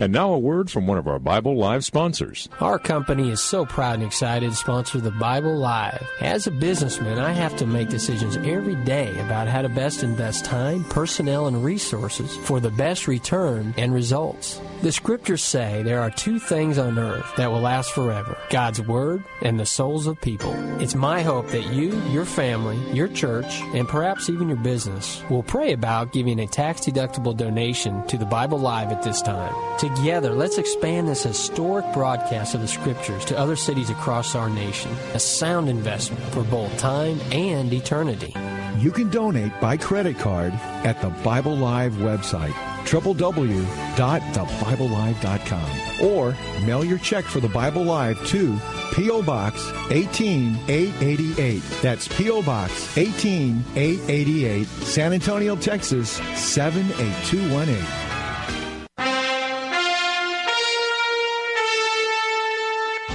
And now a word from one of our Bible Live sponsors. Our company is so proud and excited to sponsor the Bible Live. As a businessman, I have to make decisions every day about how to best invest time, personnel, and resources for the best return and results. The scriptures say there are two things on earth that will last forever God's Word and the souls of people. It's my hope that you, your family, your church, and perhaps even your business will pray about giving a tax deductible donation to the Bible Live at this time. Together, let's expand this historic broadcast of the scriptures to other cities across our nation. A sound investment for both time and eternity. You can donate by credit card at the Bible Live website www.thebiblelive.com or mail your check for the Bible Live to P.O. Box 18888. That's P.O. Box 18888, San Antonio, Texas 78218.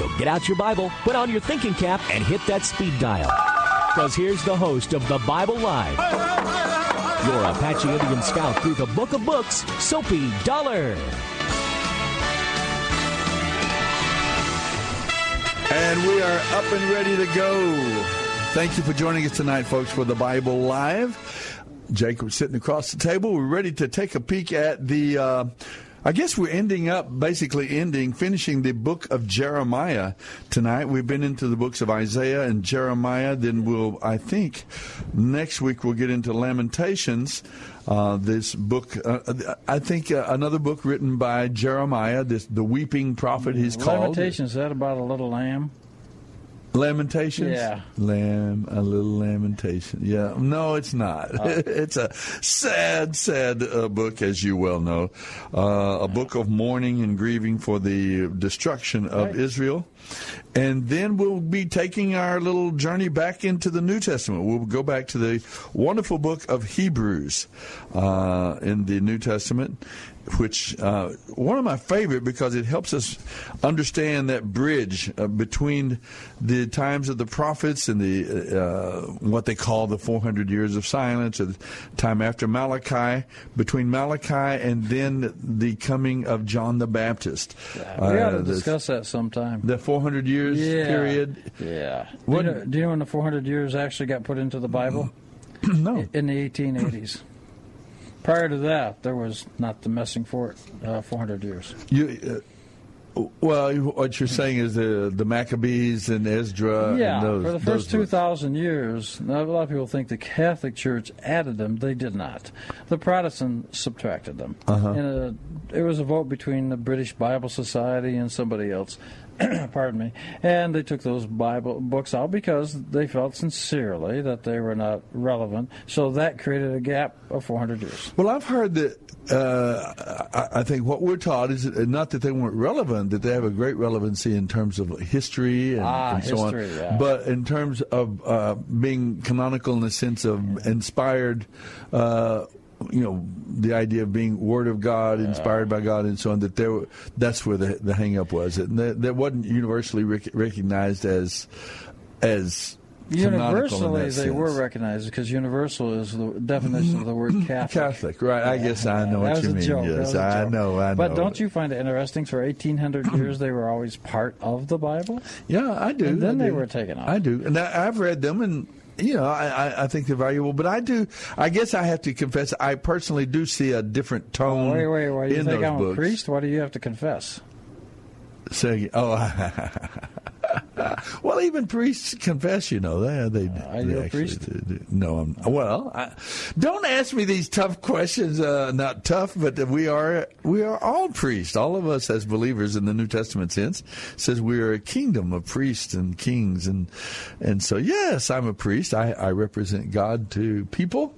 So get out your Bible, put on your thinking cap, and hit that speed dial. Because here's the host of the Bible Live, your Apache Indian scout through the book of books, Soapy Dollar. And we are up and ready to go. Thank you for joining us tonight, folks, for the Bible Live. Jacob sitting across the table. We're ready to take a peek at the. Uh, I guess we're ending up, basically ending, finishing the book of Jeremiah tonight. We've been into the books of Isaiah and Jeremiah. Then we'll, I think, next week we'll get into Lamentations. Uh, this book, uh, I think, uh, another book written by Jeremiah, this the weeping prophet. He's called Lamentations. Is that about a little lamb? Lamentations? Yeah. Lamb, a little lamentation. Yeah. No, it's not. Oh. it's a sad, sad uh, book, as you well know. Uh, a book of mourning and grieving for the destruction of Right. Israel. And then we'll be taking our little journey back into the New Testament. We'll go back to the wonderful book of Hebrews uh, in the New Testament, which uh, one of my favorite because it helps us understand that bridge uh, between the times of the prophets and the uh, what they call the 400 years of silence, or the time after Malachi, between Malachi and then the coming of John the Baptist. we ought Uh, to discuss that sometime. the 400 years Yeah. period. Yeah. What- Do, you know, do you know when the 400 years actually got put into the Bible? no. In the 1880s. Prior to that, there was not the messing for it. Uh, 400 years. You, uh, well, what you're saying is the the Maccabees and Ezra. yeah, and those, for the first 2,000 years, now, a lot of people think the Catholic Church added them. They did not. The Protestant subtracted them. Uh-huh. And uh it was a vote between the British Bible Society and somebody else. Pardon me. And they took those Bible books out because they felt sincerely that they were not relevant. So that created a gap of 400 years. Well, I've heard that. Uh, I, think what we're taught is not that they weren't relevant; that they have a great relevancy in terms of history and, Ah, and so on. yeah. But in terms of uh, being canonical in the sense of inspired. Uh, you know the idea of being word of God, inspired by God, and so on. That there, that's where the the hang up was. That, that wasn't universally rec- recognized as as Universally, they were recognized because universal is the definition of the word mm-hmm. Catholic. Catholic, right? I guess I know what you mean. joke. Yes, I know. I know. But don't you find it interesting? For 1,800 years, they were always part of the Bible. Yeah, I do. And then I they do. were taken out. I do, and I, I've read them, and you know, I, I think they're valuable. But I do, I guess I have to confess, I personally do see a different tone. Wait, wait, wait. You in think those I'm books. a priest? What do you have to confess? Say, oh, well, even priests confess, you know. They, they, are you they a priest? do- No, I'm. Well, I, don't ask me these tough questions. Uh, not tough, but we are we are all priests. All of us as believers in the New Testament sense says we are a kingdom of priests and kings, and and so yes, I'm a priest. I, I represent God to people,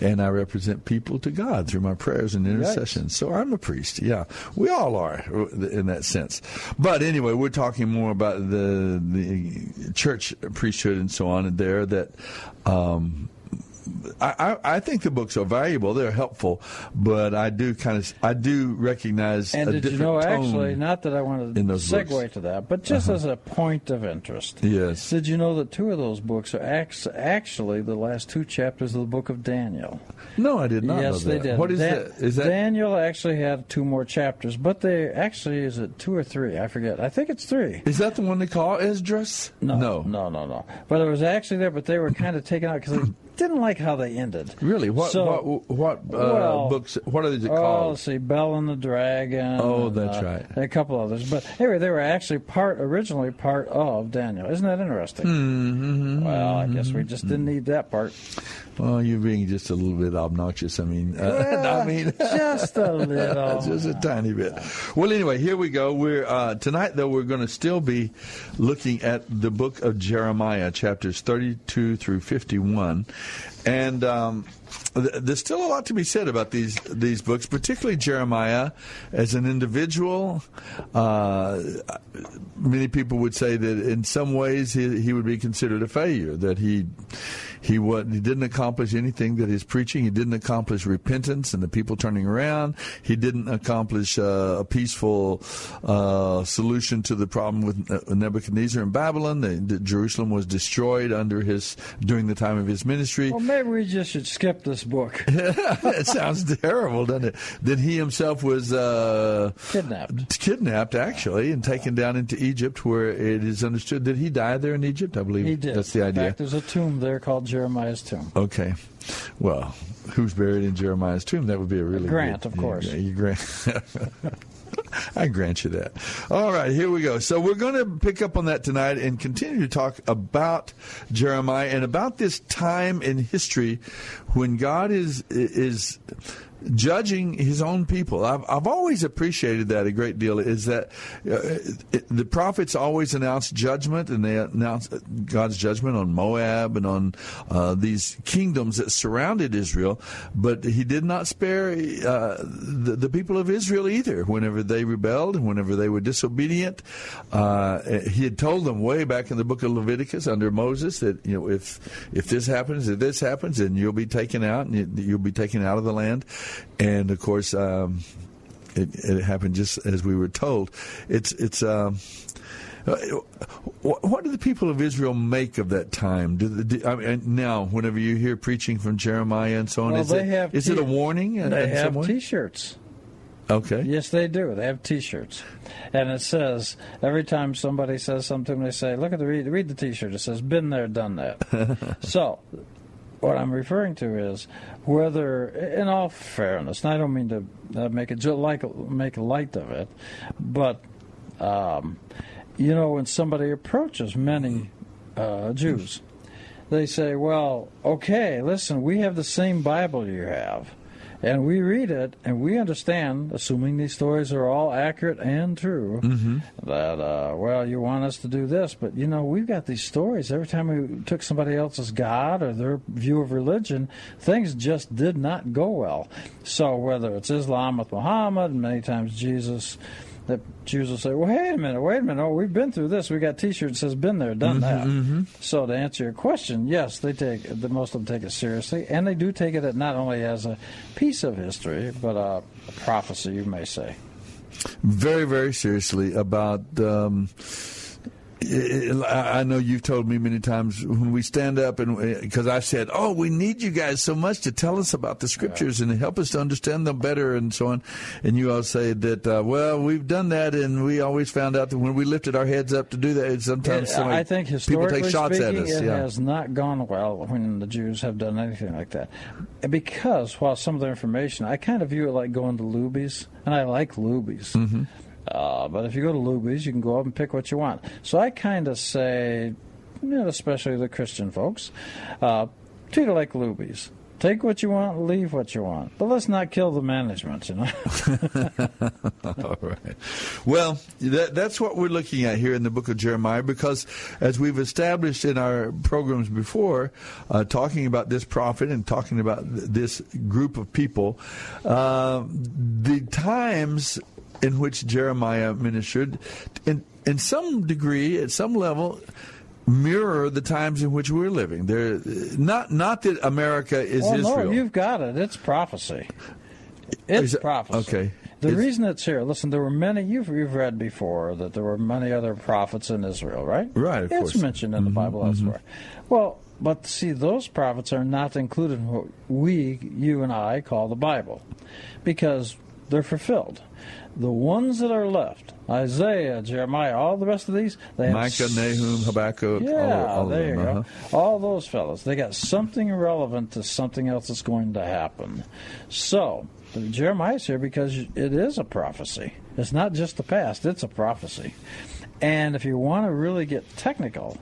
and I represent people to God through my prayers and intercessions. So I'm a priest. Yeah, we all are in that sense. But anyway, we're talking more about the the church priesthood and so on. There that. Um, I, I think the books are valuable. They're helpful, but I do kind of I do recognize And did you know, actually, not that I want to segue books. to that, but just Uh-huh. as a point of interest. Yes. Did you know that two of those books are actually the last two chapters of the book of Daniel? No, I did not yes, they did. What is Dan- that? Is that Daniel actually had two more chapters, but they actually is it two or three? I forget. I think it's three. is that the one they call Esdras? No, no, no, no, no. But it was actually there, but they were kind of taken out because they didn't like how they ended. Really? What So- what what uh, Well, books? What are they Oh, called? let's see, Bell and the Dragon. Oh, and, that's uh, right. and A couple others, but anyway, they were actually part originally part of Daniel. Isn't that interesting? Mm-hmm. Well, I guess we just didn't need that part. Well, you're being just a little bit obnoxious. I mean, uh, Well, I mean, just a little. just a tiny bit. Well, anyway, here we go. We're uh, tonight, though. We're going to still be looking at the book of Jeremiah, chapters 32 through 51, and. Um, there's still a lot to be said about these these books, particularly Jeremiah as an individual. Uh, many people would say that in some ways he, he would be considered a failure. That he he he didn't accomplish anything that his preaching. He didn't accomplish repentance and the people turning around. He didn't accomplish uh, a peaceful uh, solution to the problem with uh, Nebuchadnezzar in Babylon. The, the Jerusalem was destroyed under his during the time of his ministry. Well, maybe we just should skip this book. it sounds terrible, doesn't it? Then he himself was uh, Kidnapped. kidnapped actually, and taken down into Egypt, where it is understood that he died there in Egypt. I believe He did. that's the In idea. fact, there's a tomb there called Jeremiah's tomb. Okay. Well, who's buried in Jeremiah's tomb? That would be a really Grant, good- of course. Yeah, grant. I grant you that. All right, here we go. So we're going to pick up on that tonight and continue to talk about Jeremiah and about this time in history when God is is judging his own people. I've, I've always appreciated that a great deal. Is that uh, it, the prophets always announce judgment, and they announce God's judgment on Moab and on uh, these kingdoms that surrounded Israel. But he did not spare uh, the, the people of Israel either. Whenever they rebelled, whenever they were disobedient, uh, he had told them way back in the book of Leviticus under Moses that you know if if this happens, if this happens, then you'll be taken out, and you, you'll be taken out of the land. And of course, um, it, it happened just as we were told. It's it's. Um, what what do the people of Israel make of that time? Do, do I mean, now, whenever you hear preaching from Jeremiah and so on, Well, is, they it, have is it t- a warning? in- They in have? T-shirts. Okay. Yes, they do. They have T-shirts, and it says every time somebody says something, they say, "Look at the read, read the T-shirt." It says, "Been there, done that." so, what I'm referring to is whether, in all fairness, and I don't mean to uh, make it like make light of it, but um, you know, when somebody approaches many uh, Jews, they say, "Well, okay, listen, we have the same Bible you have." And we read it, and we understand, assuming these stories are all accurate and true, that uh, well, you want us to do this, but you know, we've got these stories. Every time we took somebody else's God or their view of religion, things just did not go well. So whether it's Islam with Muhammad, and many times Jesus, that Jews will say, "Well, wait a minute, wait a minute. Oh, we've been through this. We got T-shirt that says "Been there, done that." So to answer your question, yes, they take the most of them take it seriously, and they do take it not only as a piece of history, but a, a prophecy, you may say. very, very seriously about. Um, I know you've told me many times when we stand up and because I said, "Oh, we need you guys so much to tell us about the scriptures and help us to understand them better," and so on. And you all say that, uh, "Well, we've done that, and we always found out that when we lifted our heads up to do that, sometimes It- I think people historically take shots speaking, at us." it yeah. has not gone well when the Jews have done anything like that. Because while some of the information, I kind of view it like going to Luby's, and I like Luby's. Mm-hmm. Uh, but if you go to Luby's, you can go up and pick what you want. So I kind of say, especially the Christian folks, uh, treat it like Luby's. Take what you want, leave what you want. But let's not kill the management, you know. All right. Well, that, that's what we're looking at here in the book of Jeremiah because, as we've established in our programs before, uh, talking about this prophet and talking about th- this group of people, uh, the times in which Jeremiah ministered, in, in some degree, at some level, mirror the times in which we're living. There, not not that America is oh, well, Israel. no, you've got it. It's prophecy. It's it- prophecy. okay. The It's- reason it's here, listen, there were many, you've, you've read before that there were many other prophets in Israel, right? Right, of it's course. mentioned in the mm-hmm, Bible mm-hmm. elsewhere. Well, but see, those prophets are not included in what we, you and I, call the Bible because they're fulfilled. The ones that are left, Isaiah, Jeremiah, all the rest of these, they have Micah, Nahum, Habakkuk, yeah, all, all there of you them. go. uh-huh. All those fellows, they got something relevant to something else that's going to happen. So, Jeremiah's here because it is a prophecy. It's not just the past, it's a prophecy. And if you want to really get technical,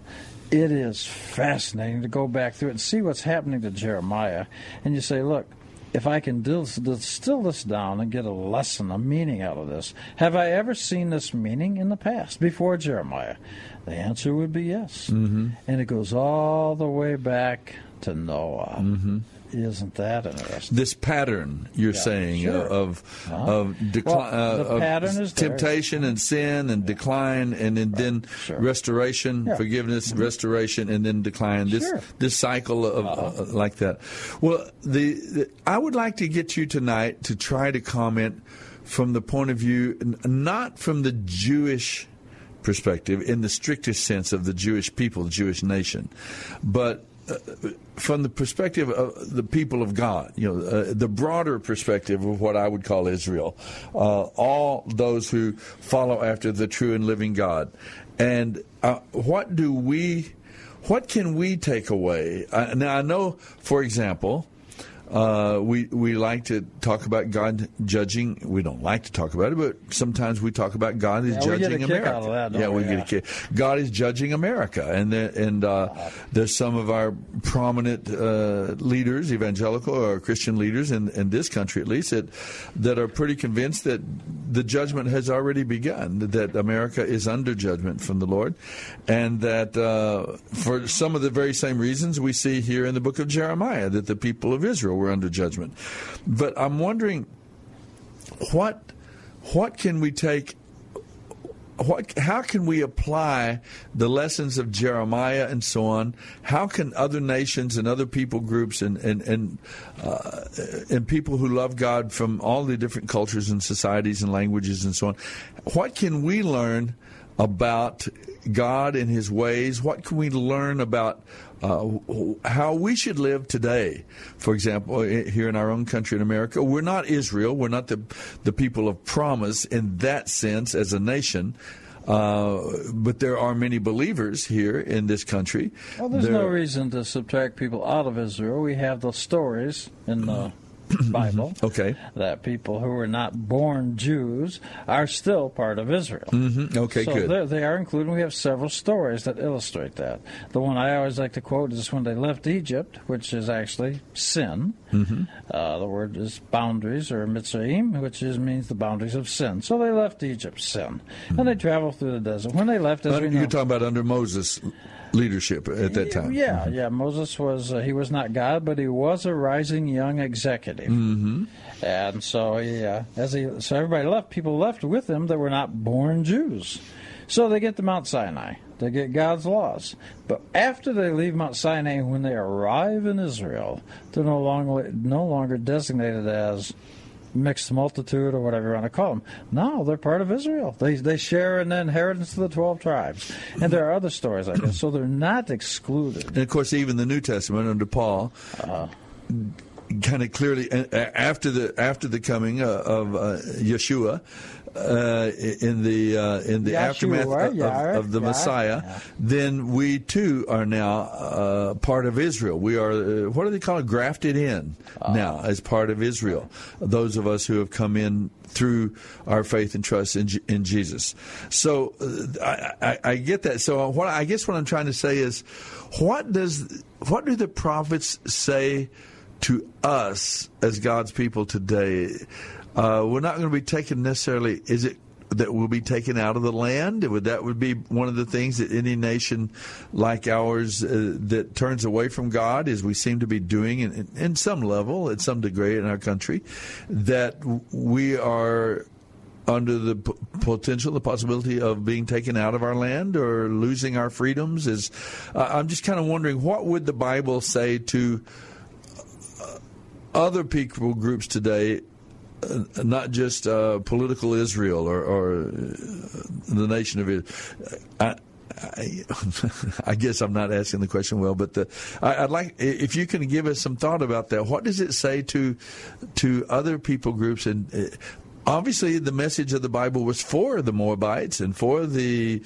it is fascinating to go back through it and see what's happening to Jeremiah. And you say, look, if I can distill this down and get a lesson, a meaning out of this, have I ever seen this meaning in the past before Jeremiah? The answer would be yes. Mm-hmm. And it goes all the way back to Noah. Mm-hmm. Isn't that interesting? this pattern you're Yeah, saying sure. of Uh-huh. of decline Well, uh, of is there. temptation and sin and decline and then, then Sure. restoration Yeah. forgiveness restoration and then decline this Sure. this cycle of uh, like that well the, the I would like to get you tonight to try to comment from the point of view not from the Jewish perspective in the strictest sense of the Jewish people, the Jewish nation, but uh, from the perspective of the people of God, you know, uh, the broader perspective of what I would call Israel, uh, all those who follow after the true and living God, and uh, what do we, what can we take away? Uh, now I know, for example. Uh, we we like to talk about God judging. We don't like to talk about it, but sometimes we talk about God is Yeah, judging America. that, yeah, we, we? get a kick. God is judging America, and the, and uh, there's some of our prominent uh, leaders, evangelical or Christian leaders in, in this country at least, that that are pretty convinced that the judgment has already begun, that America is under judgment from the Lord, and that uh, for some of the very same reasons we see here in the book of Jeremiah that the people of Israel were under judgment. But I'm wondering what what can we take what, how can we apply the lessons of Jeremiah and so on? How can other nations and other people groups and and and, uh, and people who love God from all the different cultures and societies and languages and so on, what can we learn about God and His ways? What can we learn about uh, how we should live today? For example, here in our own country in America, we're not Israel. We're not the the people of promise in that sense as a nation. Uh, but there are many believers here in this country. Well, there's There- no reason to subtract people out of Israel. We have the stories in the Bible Okay. that people who were not born Jews are still part of Israel. Mhm. Okay, so good. They are included. We have several stories that illustrate that. The one I always like to quote is when they left Egypt, which is actually sin. Mm-hmm. Uh, the word is boundaries or mitzrayim, which is means the boundaries of sin. So they left Egypt, sin, and they traveled through the desert. When they left, as Uh, we know, You're talking about under Moses' leadership at that time. yeah, yeah. Moses was uh, he was not God, but he was a rising young executive. Mm-hmm. And so he, uh, as he, so everybody left. People left with him that were not born Jews. So they get to Mount Sinai. They get God's laws. But after they leave Mount Sinai, when they arrive in Israel, they're no longer no longer designated as mixed multitude or whatever you want to call them. No, they're part of Israel. They they share in the inheritance of the twelve tribes, and there are other stories like this. So they're not excluded. And of course, even the New Testament under Paul. Uh, kind of clearly after the after the coming uh, of uh, Yeshua, uh, in the uh, in the Yeshua, aftermath of, of, the Messiah, then we too are now uh, part of Israel. We are uh, what do they call it? Grafted in uh. now as part of Israel. Those of us who have come in through our faith and trust in, in Jesus. So uh, I, I, I get that. So what I guess what I'm trying to say is, what does what do the prophets say? to us as God's people today uh, we're not going to be taken necessarily. Is it that we'll be taken out of the land? Would that would be one of the things that any nation like ours uh, that turns away from God, as we seem to be doing in, in some level, at some degree in our country, that we are under the p- potential, the possibility of being taken out of our land or losing our freedoms? Is uh, I'm just kind of wondering what would the Bible say to uh, other people groups today not just uh, political Israel or, or, uh, the nation of Israel. I, I, I, guess I'm not asking the question well, but the, I, would like if you can give us some thought about that. What does it say to to other people groups? And uh, obviously, the message of the Bible was for the Moabites and for the.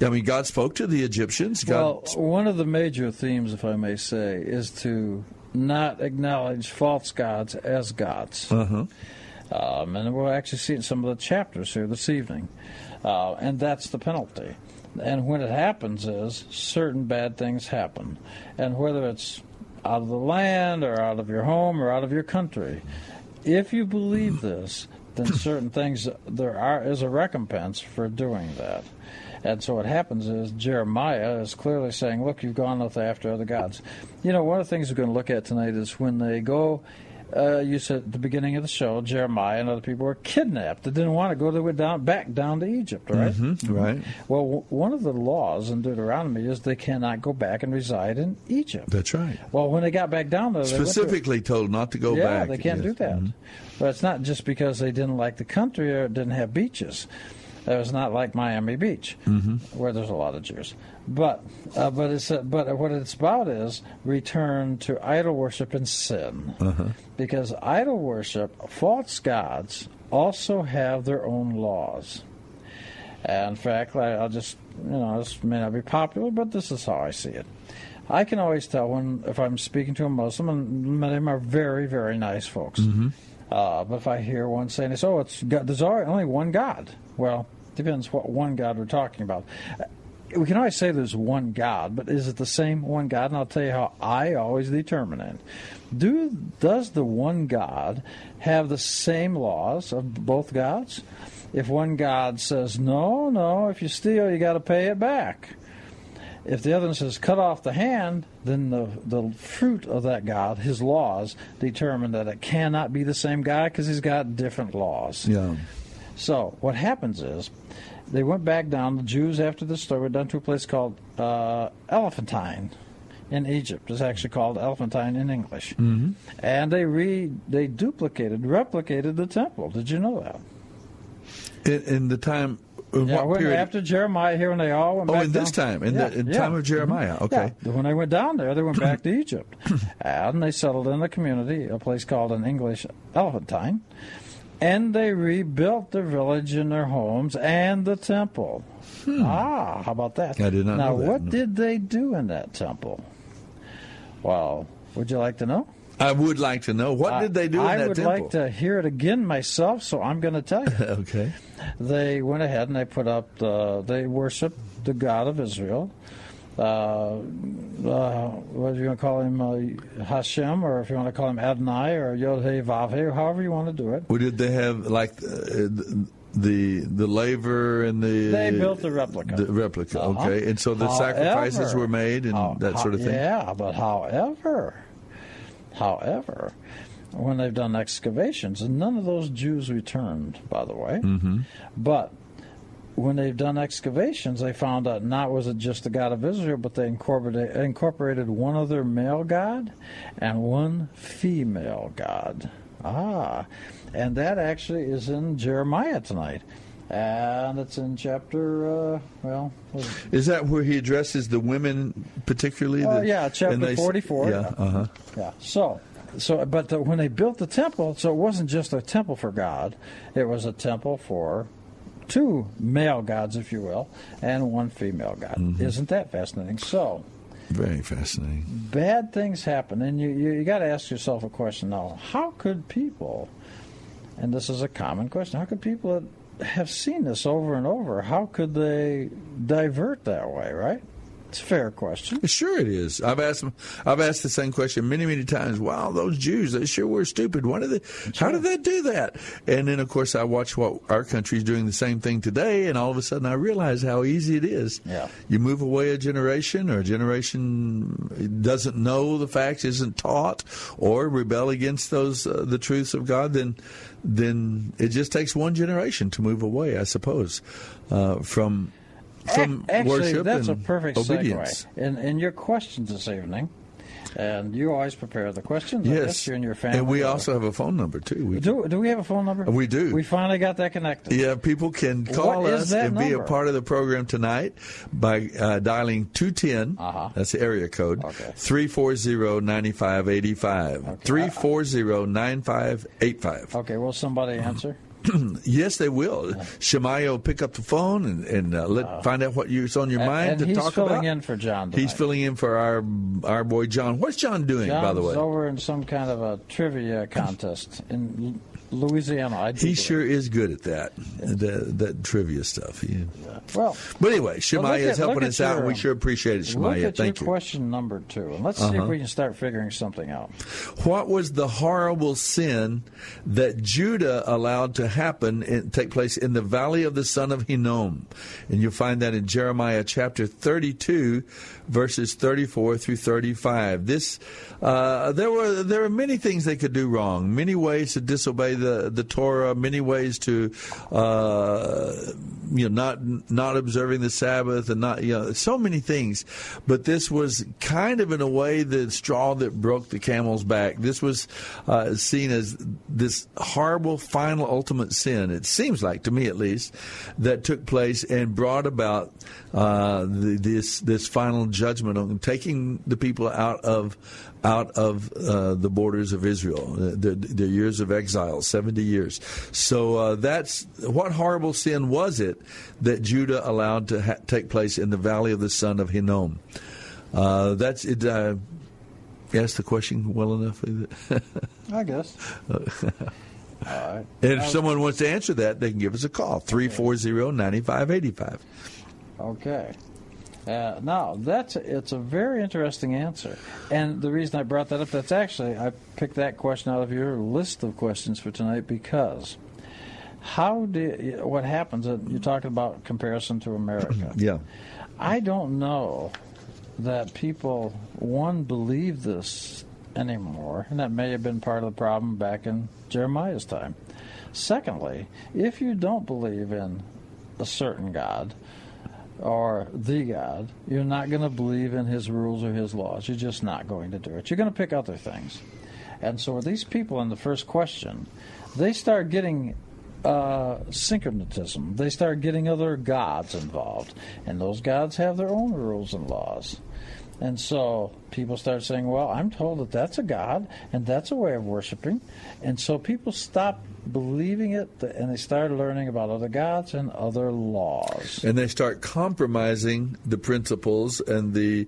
I mean, God spoke to the Egyptians. God well, one of the major themes, if I may say, is to not acknowledge false gods as gods. Uh-huh. Um, and we'll actually see it in some of the chapters here this evening. Uh, and that's the penalty. And when it happens is certain bad things happen. And whether it's out of the land or out of your home or out of your country, if you believe this, then certain things there are is a recompense for doing that. And so what happens is Jeremiah is clearly saying, "Look, you've gone after other gods." You know, one of the things we're going to look at tonight is when they go uh, you said at the beginning of the show, Jeremiah and other people were kidnapped. They didn't want to go. They went down back down to Egypt, right? Mm-hmm, right. Well, w- one of the laws in Deuteronomy is they cannot go back and reside in Egypt. That's right. Well, when they got back down there, specifically to, told not to go yeah, back. they can't yes. do that. Mm-hmm. But it's not just because they didn't like the country or it didn't have beaches. It was not like Miami Beach, mm-hmm. where there's a lot of Jews. But uh, but it's uh, but what it's about is return to idol worship and sin, uh-huh. because idol worship, false gods, also have their own laws. And in fact, I, will just you know this may not be popular, but this is how I see it. I can always tell when if I'm speaking to a Muslim, and many of them are very very nice folks. Mm-hmm. Uh, but if I hear one saying, "Oh, it's God, there's only one God," well, depends what one God we're talking about we can always say there's one God, but is it the same one God? And I'll tell you how I always determine it. Do does the one God have the same laws of both gods? If one God says no, no, if you steal, you got to pay it back. If the other one says cut off the hand, then the the fruit of that God, his laws, determine that it cannot be the same guy because he's got different laws. Yeah. So what happens is they went back down. The Jews, after the story, went down to a place called uh, Elephantine in Egypt. It's actually called Elephantine in English. Mm-hmm. And they re they duplicated, replicated the temple. Did you know that? In, in the time. In yeah, when, after Jeremiah here, when they all went oh, back in down, this time, in yeah, the in yeah. time of Jeremiah, mm-hmm. okay. Yeah. When they went down there, they went back to Egypt, and they settled in a community, a place called in English Elephantine, and they rebuilt their village and their homes and the temple. Hmm. Ah, how about that? I did not now, know that. what did they do in that temple? Well, would you like to know? I would like to know. What did they do I in that would temple? like to hear it again myself, so I'm going to tell you. okay. They went ahead and they put up the, they worshiped the God of Israel uh, uh, what are you going to call him, uh, Hashem, or if you want to call him Adonai or Yod He Vav however you want to do it. Well, did they have like uh, the the laver and the? They built the replica. The replica, uh-huh. okay, and so the however, sacrifices were made and how, that sort of thing. Yeah, but however, however. When they've done excavations, and none of those Jews returned, by the way. Mm-hmm. But when they've done excavations, they found out not was it just the God of Israel, but they incorporated, incorporated one other male god and one female god. Ah, and that actually is in Jeremiah tonight. And it's in chapter, uh, well. Is that where he addresses the women particularly? Uh, the, yeah, chapter they, 44. Yeah, uh huh. Yeah, so. So, but the, when they built the temple, so it wasn't just a temple for God; it was a temple for two male gods, if you will, and one female god. Mm-hmm. Isn't that fascinating? So, Very fascinating. bad things happen, and you, you, you got to ask yourself a question now: How could people? And this is a common question: How could people have seen this over and over? How could they divert that way? Right? It's a fair question. Sure, it is. I've asked. I've asked the same question many, many times. Wow, those Jews, they sure were stupid. Why did they? How did they do that? And then, of course, I watch what our country's doing the same thing today, and all of a sudden, I realize how easy it is. Yeah. You move away a generation, or a generation doesn't know the facts, isn't taught, or rebel against those uh, the truths of God, then then it just takes one generation to move away, I suppose, uh, from from Ac- Actually, worship that's and a perfect obedience. segue. In, in your questions this evening, and you always prepare the questions. Yes, you and your family. and we are- also have a phone number too. We do. Do we have a phone number? We do. We finally got that connected. Yeah, people can call What us and be a part of the program tonight by uh, dialing 210. Uh-huh. That's the area code. Okay. 340 9585. 340 9585. Okay. Will somebody answer? Yes, they will. Shemaiah will pick up the phone and, and uh, let find out what you- on your And- mind and to he's filling in for John. He's filling in for our our boy John. What's John doing, John's by the way? over in some kind of a trivia contest in Louisiana. I He sure is good at that, that, that trivia stuff. He- Well, But anyway, look Shemaiah is helping us out, and we sure appreciate it, look at Thank your you. question number two, and let's see if Uh-huh. we can start figuring something out. What was the horrible sin that Judah allowed to happen and take place in the valley of the son of Hinnom? And you'll find that in Jeremiah chapter 32, verses 34 through 35. This, uh, there were there were many things they could do wrong, many ways to disobey the, the Torah, many ways to, uh, you know, not not observing the Sabbath, and not you know, so many things. But this was kind of in a way the straw that broke the camel's back. This was uh, seen as this horrible final ultimate sin. It seems like to me, at least, that took place and brought about uh, the, this this final judgment on taking the people out of out of uh, the borders of Israel, uh, the, the years of exile, 70 years. So uh, that's what horrible sin was it that Judah allowed to ha- take place in the valley of the son of Hinnom? Uh, that's it. Uh, asked the question well enough. I guess. All right. And if someone wants to answer that, they can give us a call 340 9585. Okay. Uh, now that's it's a very interesting answer, and the reason I brought that up that's actually I picked that question out of your list of questions for tonight because how do what happens? uh, You're talking about comparison to America. Yeah. I don't know that people one believe this anymore, and that may have been part of the problem back in Jeremiah's time. Secondly, if you don't believe in a certain God or the God, you're not going to believe in His rules or His laws. You're just not going to do it. You're going to pick other things. And so these people in the first question, they start getting uh, syncretism. They start getting other gods involved, and those gods have their own rules and laws. And so people start saying, "Well, I'm told that that's a god, and that's a way of worshiping," and so people stop believing it, and they start learning about other gods and other laws. And they start compromising the principles and the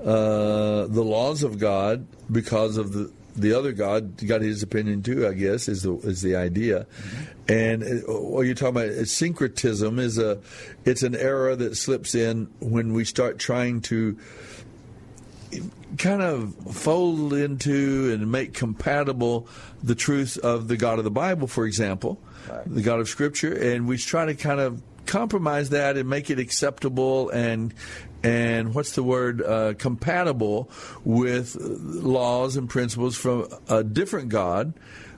uh, the laws of God because of the the other God got his opinion too. I guess is the is the idea. And uh, what you're talking about is syncretism is a it's an error that slips in when we start trying to kind of fold into and make compatible the truth of the God of the Bible, for example, the God of Scripture, and we try to kind of compromise that and make it acceptable and and what's the word uh, compatible with laws and principles from a different God,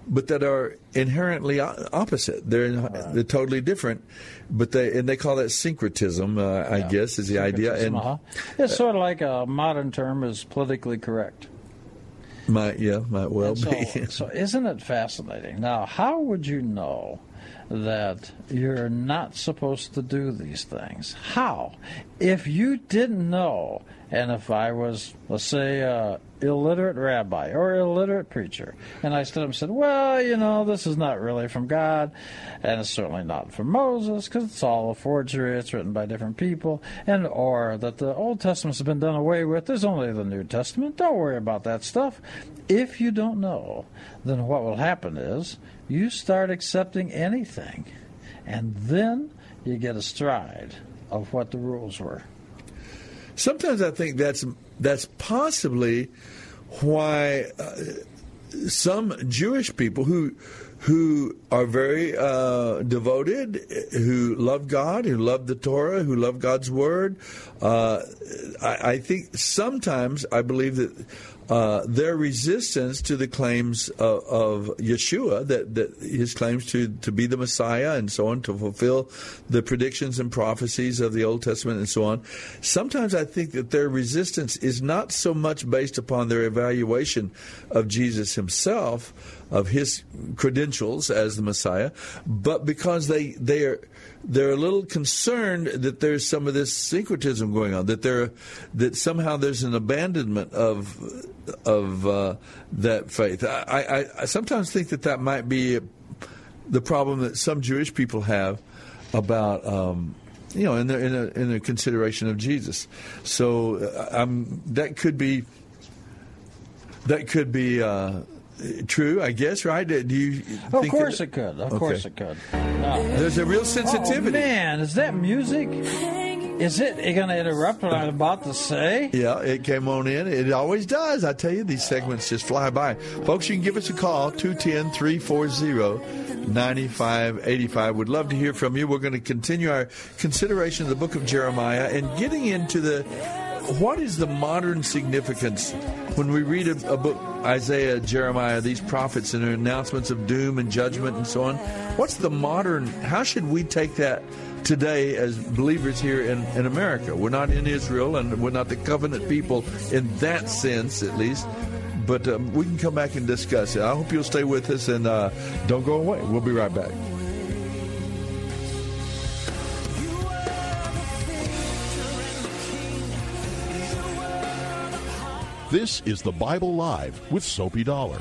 but that are inherently opposite. They're they're totally different, but they and they call that syncretism. Uh, I guess is the idea. And uh-huh. it's sort of like a modern term is politically correct. Might yeah, might well so, be. so isn't it fascinating? Now, how would you know that you're not supposed to do these things? How? If you didn't know, and if I was, let's say, a illiterate rabbi or illiterate preacher, and I stood up and said, well, you know, this is not really from God, and it's certainly not from Moses, because it's all a forgery, it's written by different people, and or that the Old Testament has been done away with, there's only the New Testament, don't worry about that stuff. If you don't know, then what will happen is you start accepting anything, and then you get a stride of what the rules were. Sometimes I think that's that's possibly why uh, some Jewish people who who are very uh, devoted, who love God, who love the Torah, who love God's Word. Uh, I, I, think sometimes I believe that uh, their resistance to the claims of, of Yeshua, that, that, his claims to, to be the Messiah and so on, to fulfill the predictions and prophecies of the Old Testament and so on, sometimes I think that their resistance is not so much based upon their evaluation of Jesus himself, of his credentials as the Messiah, but because they, they are they're a little concerned that there's some of this syncretism going on, that there, that somehow there's an abandonment of of uh, that faith. I, I, I sometimes think that that might be the problem that some Jewish people have about. Um, you know, in the in a, in a consideration of Jesus, so uh, um, that could be that could be uh, true, I guess, right? Do you? Of course it could. Of okay. course it could. No. There's a real sensitivity. Oh, man, is that music? Is it going to interrupt what I'm about to say? Yeah, it came on in. It always does. I tell you, these segments just fly by. Folks, you can give us a call, 210 340 9585. Would love to hear from you. We're going to continue our consideration of the book of Jeremiah and getting into the what is the modern significance when we read a, a, book, Isaiah, Jeremiah, these prophets and their announcements of doom and judgment and so on? What's the modern, how should we take that today as believers here in, in America? We're not in Israel and we're not the covenant people in that sense, at least. But um, we can come back and discuss it. I hope you'll stay with us and uh, don't go away. We'll be right back. This is the Bible Live with Soapy Dollar.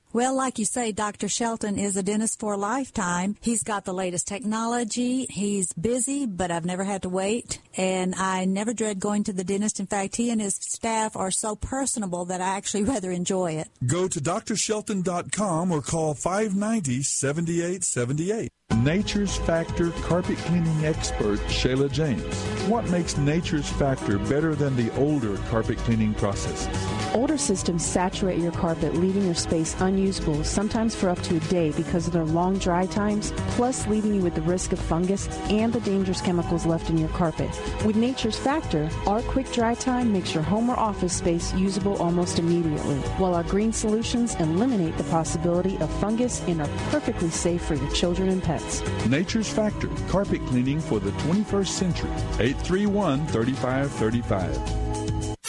Well, like you say, Dr. Shelton is a dentist for a lifetime. He's got the latest technology. He's busy, but I've never had to wait. And I never dread going to the dentist. In fact, he and his staff are so personable that I actually rather enjoy it. Go to drshelton.com or call 590 7878. Nature's Factor carpet cleaning expert Shayla James. What makes Nature's Factor better than the older carpet cleaning processes? Older systems saturate your carpet, leaving your space unusable, sometimes for up to a day because of their long dry times, plus leaving you with the risk of fungus and the dangerous chemicals left in your carpet. With Nature's Factor, our quick dry time makes your home or office space usable almost immediately, while our green solutions eliminate the possibility of fungus and are perfectly safe for your children and pets. Nature's Factor, carpet cleaning for the 21st century. 831 3535.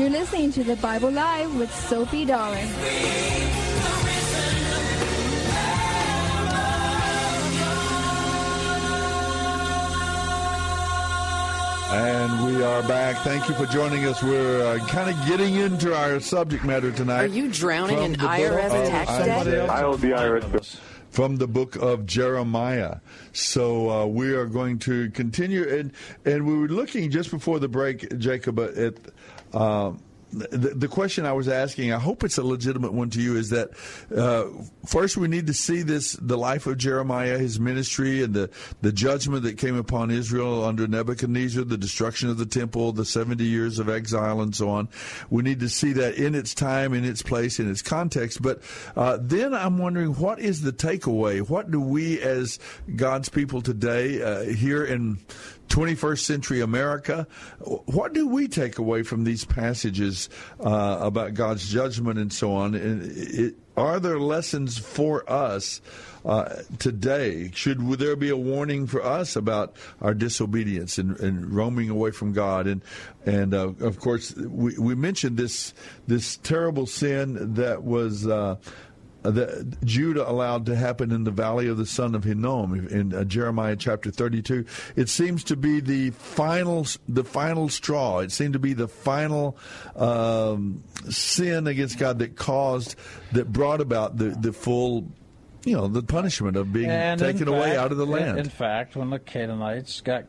to the Bible Live with Soapy Dollar. And we are back. Thank you for joining us. We're uh, kind of getting into our subject matter tonight. Are you drowning in IRS tax debt? I owe the IRS from the book of Jeremiah. So uh, we are going to continue, and and we were looking just before the break, Jacob, at. Uh, the, the, question I was asking, I hope it's a legitimate one to you, is that uh, first we need to see this the life of Jeremiah, his ministry, and the, the judgment that came upon Israel under Nebuchadnezzar, the destruction of the temple, the 70 years of exile, and so on. We need to see that in its time, in its place, in its context. But uh, then I'm wondering, what is the takeaway? What do we as God's people today uh, here in 21st century America. What do we take away from these passages uh, about God's judgment and so on? And it, are there lessons for us uh, today? Should there be a warning for us about our disobedience and, and roaming away from God? And and uh, of course, we, we mentioned this this terrible sin that was that Judah allowed to happen in the valley of the son of Hinnom in uh, Jeremiah chapter 32. It seems to be the final, the final straw. It seemed to be the final um, sin against God that caused, that brought about the, the full you know the punishment of being and taken fact, away out of the land. In, in fact, when the Canaanites got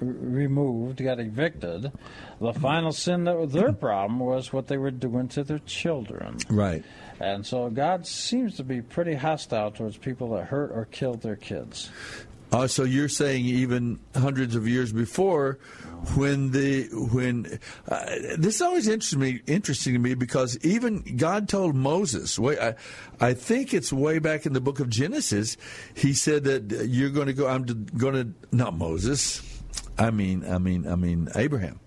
removed, got evicted, the final sin that was their problem was what they were doing to their children. Right. And so God seems to be pretty hostile towards people that hurt or killed their kids. Uh, so you're saying even hundreds of years before, when the when uh, this always interests me interesting to me because even God told Moses, way, I, I think it's way back in the book of Genesis, he said that you're going to go. I'm going to not Moses. I mean, I mean, I mean Abraham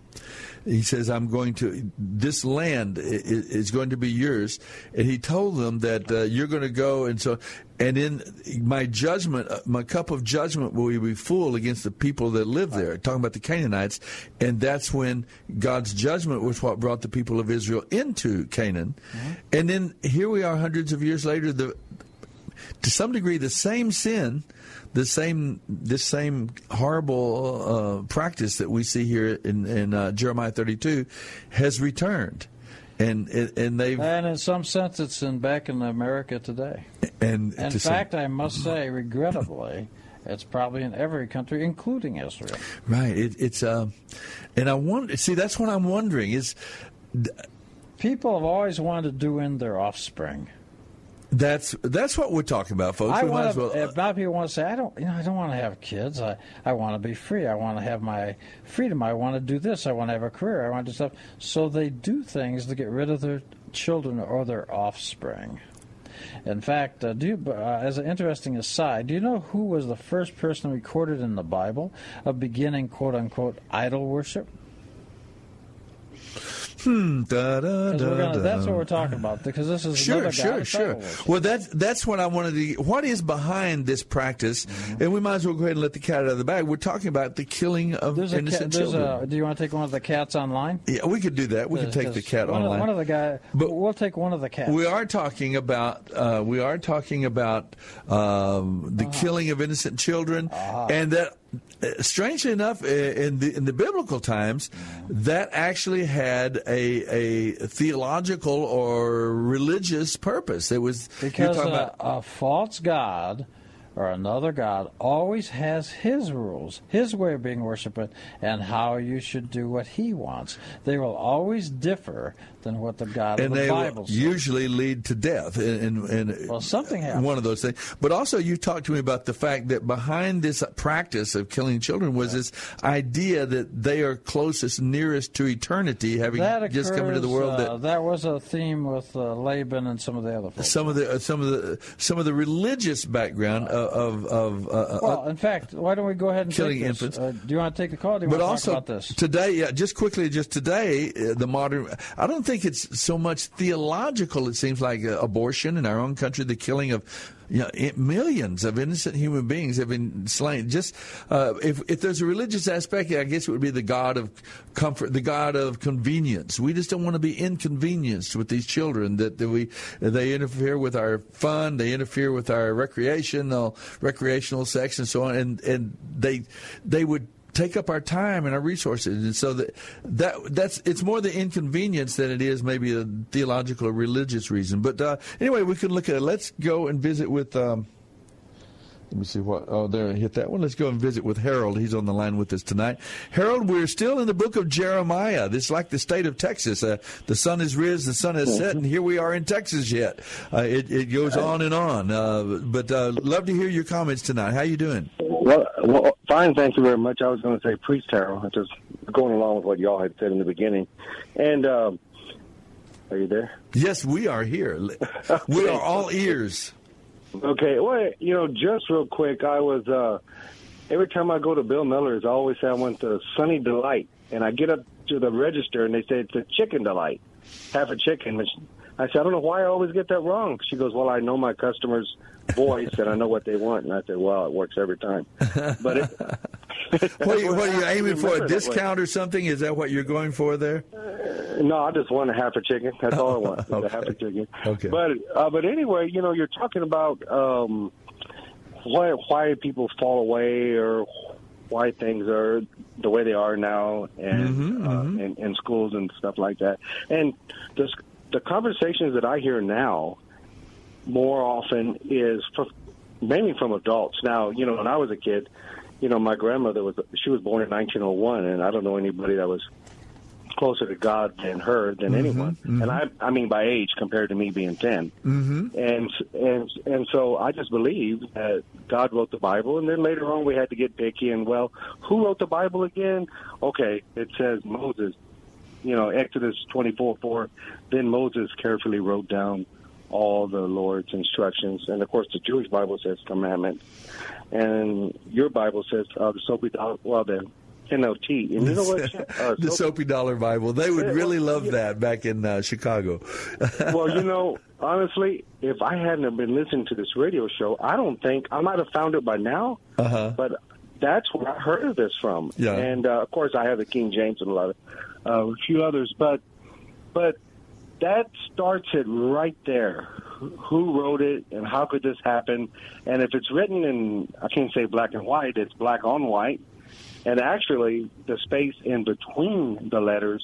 he says, I'm going to, this land is going to be yours. And he told them that uh, you're going to go. And so, and in my judgment, uh, my cup of judgment will be full against the people that live there, talking about the Canaanites. And that's when God's judgment was what brought the people of Israel into Canaan. Mm-hmm. And then here we are hundreds of years later, the, to some degree, the same sin the same this same horrible uh, practice that we see here in, in uh, Jeremiah 32 has returned, and and they and in some sense it's in back in America today. And in fact, some, I must say, regrettably. It's probably in every country, including Israel. Right. It, it's uh, and I wonder. See, that's what I'm wondering is. People have always wanted to do in their offspring. That's that's what we're talking about, folks. I we to, well, a lot of people want to say, I don't, you know, I don't want to have kids. I, I want to be free. I want to have my freedom. I want to do this. I want to have a career. I want to do stuff. So they do things to get rid of their children or their offspring. In fact, uh, do you, uh, as an interesting aside, do you know who was the first person recorded in the Bible of beginning "quote unquote" idol worship? Hmm. Da, da, da, gonna, that's what we're talking about because this is sure, sure, sure. Well, that's that's what I wanted to. What is behind this practice? Mm-hmm. And we might as well go ahead and let the cat out of the bag. We're talking about the killing of there's innocent a cat, children. A, do you want to take one of the cats online? Yeah, we could do that. We could take the cat one online. Of, one of the guys. But we'll take one of the cats. We are talking about. Uh, we are talking about um, the uh-huh. killing of innocent children, uh-huh. and that Uh, strangely enough, uh, in the in the biblical times, that actually had a a theological or religious purpose. It was because a, about, a false god or another God always has his rules, his way of being worshipped, and how you should do what he wants. They will always differ than what the God and of the Bible says. usually lead to death. And, and well, something happens. One of those things. But also, you talked to me about the fact that behind this practice of killing children was this idea that they are closest, nearest to eternity, having occurs, just come into the world. That uh, that was a theme with uh, Laban and some of the other folks. Some of the uh, some of the some of the religious background of of. Uh, well, in fact, why don't we go ahead and killing infants? Uh, do you want to take the call? do you but want also talk about this today? Yeah, just quickly, just today, uh, the modern. I don't think it's so much theological. It seems like uh, abortion in our own country, the killing of you know, millions of innocent human beings have been slain. Just uh, if if there's a religious aspect, I guess it would be the God of comfort, the God of convenience. We just don't want to be inconvenienced with these children. That, that we they interfere with our fun, they interfere with our recreational recreational sex and so on, and and they they would take up our time and our resources. And so that, that that's it's more the inconvenience than it is maybe a theological or religious reason. But uh, anyway, we can look at it. Let's go and visit with. Um, let me see what. Oh, there, I hit that one. Let's go and visit with Harold. He's on the line with us tonight. Harold, we're still in the book of Jeremiah. This is like the state of Texas. Uh, the sun is risen, the sun has set, and here we are in Texas yet. Uh, it, it, goes on and on. Uh, but uh, love to hear your comments tonight. How you doing? Well, well, fine. Thank you very much. I was going to say priest Harold, just going along with what y'all had said in the beginning. And um, are you there? Yes, we are here. We are all ears. Okay, well, you know, just real quick, I was uh every time I go to Bill Miller's, I always say I went to Sunny Delight, and I get up to the register and they say it's a chicken delight, half a chicken. I said, I don't know why I always get that wrong. She goes, Well, I know my customers' voice and I know what they want, and I said, Well, it works every time. But it, what, are you, what are you aiming for? A discount or something? Is that what you're going for there? Uh, no, I just want a half a chicken. That's all I want. okay. A half a chicken. Okay. But uh, but anyway, you know, you're talking about um, why why people fall away or why things are the way they are now, and mm-hmm, uh, mm-hmm. In, in schools and stuff like that. And the the conversations that I hear now more often is for, mainly from adults. Now, you know, when I was a kid, you know, my grandmother was she was born in 1901, and I don't know anybody that was closer to God than her than Mhm, anyone. mhm. And I I mean by age compared to me being 10. Mm-hmm. And and and so I just believe that God wrote the Bible, and then later on we had to get picky. And well, who wrote the Bible again? Okay, it says Moses. You know, Exodus twenty four four. Then Moses carefully wrote down all the Lord's instructions, and of course the Jewish Bible says commandments, and your Bible says uh, the Soapy Dollar, well the NLT. And you know what? Uh, the Soapy Dollar Bible. They would really love that back in uh, Chicago. well, you know, honestly, if I hadn't have been listening to this radio show, I don't think I might have found it by now. Uh-huh. But that's where I heard of this from. Yeah. And uh, of course, I have the King James and a lot of uh, a few others, but but that starts it right there. Who wrote it, and how could this happen? And if it's written in, I can't say black and white, it's black on white. And actually, the space in between the letters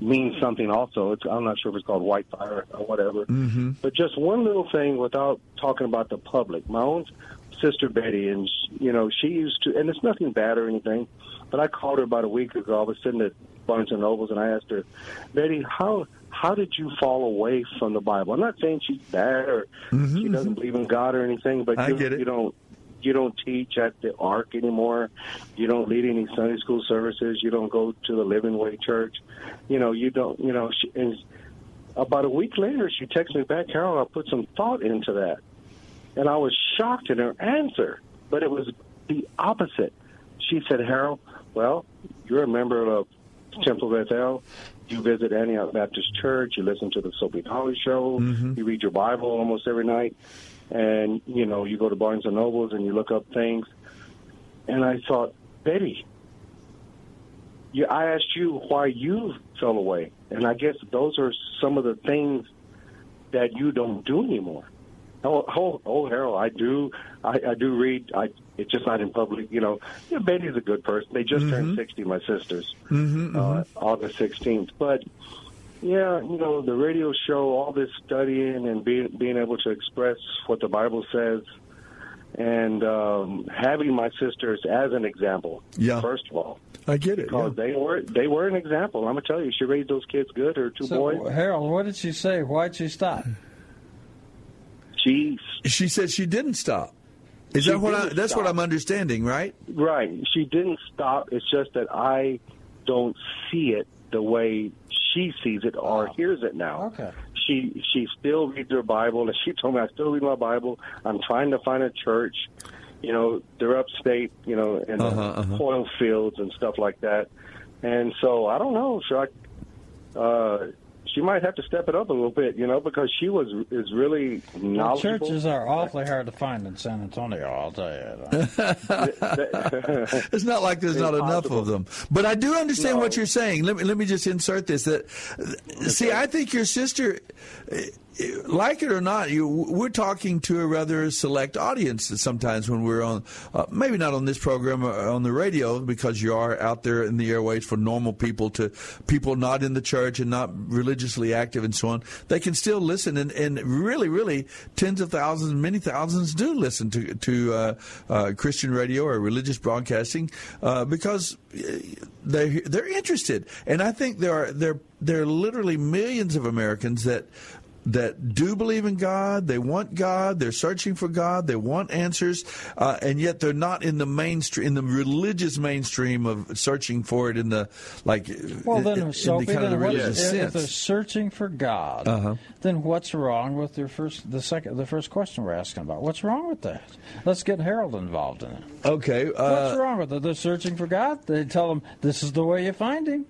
means something also. It's, I'm not sure if it's called white fire or whatever. Mm-hmm. But just one little thing without talking about the public. My own sister Betty, and you know, she used to, and it's nothing bad or anything. But I called her about a week ago. I was sitting at Barnes and Nobles, and I asked her, Betty, how how did you fall away from the Bible? I'm not saying she's bad or mm-hmm, she doesn't mm-hmm. believe in God or anything, but I you, you don't you don't teach at the Ark anymore. You don't lead any Sunday school services. You don't go to the Living Way Church. You know, you don't. You know, she, and about a week later, she texted me back, Carol. I put some thought into that, and I was shocked at her answer. But it was the opposite. She said, Harold, well, you're a member of Temple Bethel. You visit Antioch Baptist Church. You listen to the Soapy Dollar Show. Mhm. You read your Bible almost every night, and you know you go to Barnes and Nobles and you look up things. And I thought, Betty, you, I asked you why you fell away, and I guess those are some of the things that you don't do anymore. Oh, oh, oh Harold, I do, I, I do read. I, it's just not in public, you know. Yeah, Betty's a good person. They just turned sixty, my sisters, Mm-hmm. uh, August sixteenth. But yeah, you know, the radio show, all this studying and being being able to express what the Bible says, and um, having my sisters as an example. Yeah. First of all, I get it. because they were they were an example. I'm gonna tell you, she raised those kids good. Her two So, boys. Harold, what did she say? Why'd she stop? She she said she didn't stop. Is She that what I, that's what. I'm understanding, right? Right. She didn't stop. It's just that I don't see it the way she sees it or hears it now. Okay. She she still reads her Bible, and she told me I still read my Bible. I'm trying to find a church. You know, they're upstate. You know, in Uh-huh, uh-huh. oil fields and stuff like that. And so I don't know. Should I? Uh, she might have to step it up a little bit, you know, because she was is really Well, knowledgeable. churches are awfully hard to find in San Antonio, I'll tell you. it's not like there's not enough of them. But I do understand what you're saying. Let me let me just insert this. That see, I think your sister. Like it or not, you, we're talking to a rather select audience sometimes when we're on, uh, maybe not on this program or on the radio because you are out there in the airways for normal people to people not in the church and not religiously active and so on. They can still listen, and, and really, really, tens of thousands, many thousands do listen to to uh, uh, Christian radio or religious broadcasting uh, because they they're interested, and I think there are there there are literally millions of Americans that that do believe in God, they want God, they're searching for God, they want answers, uh, and yet they're not in the mainstream, in the religious mainstream of searching for it in the like. Well, then, in, Soapy, the kind of the religious if, sense. if they're searching for God, Uh-huh. then what's wrong with their first, the second, the first question we're asking about? What's wrong with that? Let's get Harold involved in it. Okay. Uh, what's wrong with it? They're searching for God. They tell them this is the way you find Him.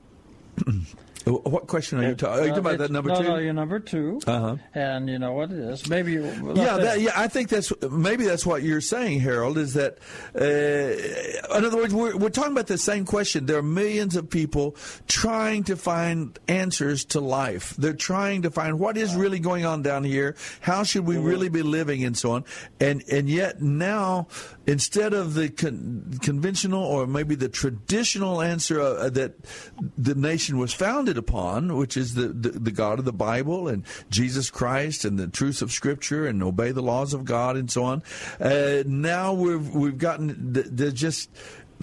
What question are you talking? Are you talking Uh, about that number no, two? No, you're number two. Uh-huh. And you know what it is. Maybe yeah, that, yeah. I think that's maybe that's what you're saying, Harold. Is that, uh, in other words, we're we're talking about the same question. There are millions of people trying to find answers to life. They're trying to find what is really going on down here. How should we really be living, and so on. And and yet now, instead of the con- conventional or maybe the traditional answer uh, that the nation was founded upon, which is the, the, the God of the Bible and Jesus Christ and the truths of Scripture and obey the laws of God and so on. Uh, now we've we've gotten there's just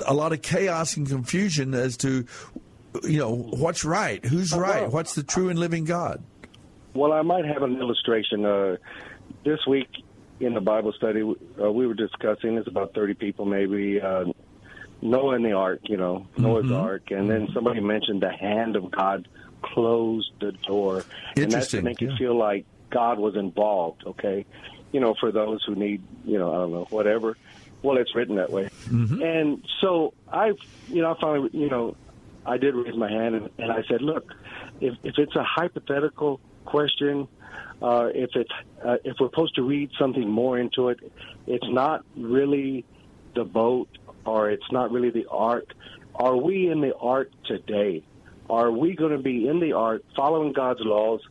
a lot of chaos and confusion as to you know what's right, who's right, what's the true and living God. Well, I might have an illustration. Uh, this week in the Bible study, uh, we were discussing, it's about 30 people maybe, uh, Noah and the ark, you know, Noah's Mm-hmm. ark. And then somebody mentioned the hand of God closed the door. And that's to make yeah. it feel like God was involved, okay? You know, for those who need, you know, I don't know, whatever. Well, it's written that way. Mm-hmm. And so I, you know, I finally, you know, I did raise my hand and, and I said, look, if, if it's a hypothetical question, uh, if it's uh, if we're supposed to read something more into it, it's not really the boat or it's not really the ark. Are we in the ark today? Are we going to be in the ark, following God's laws,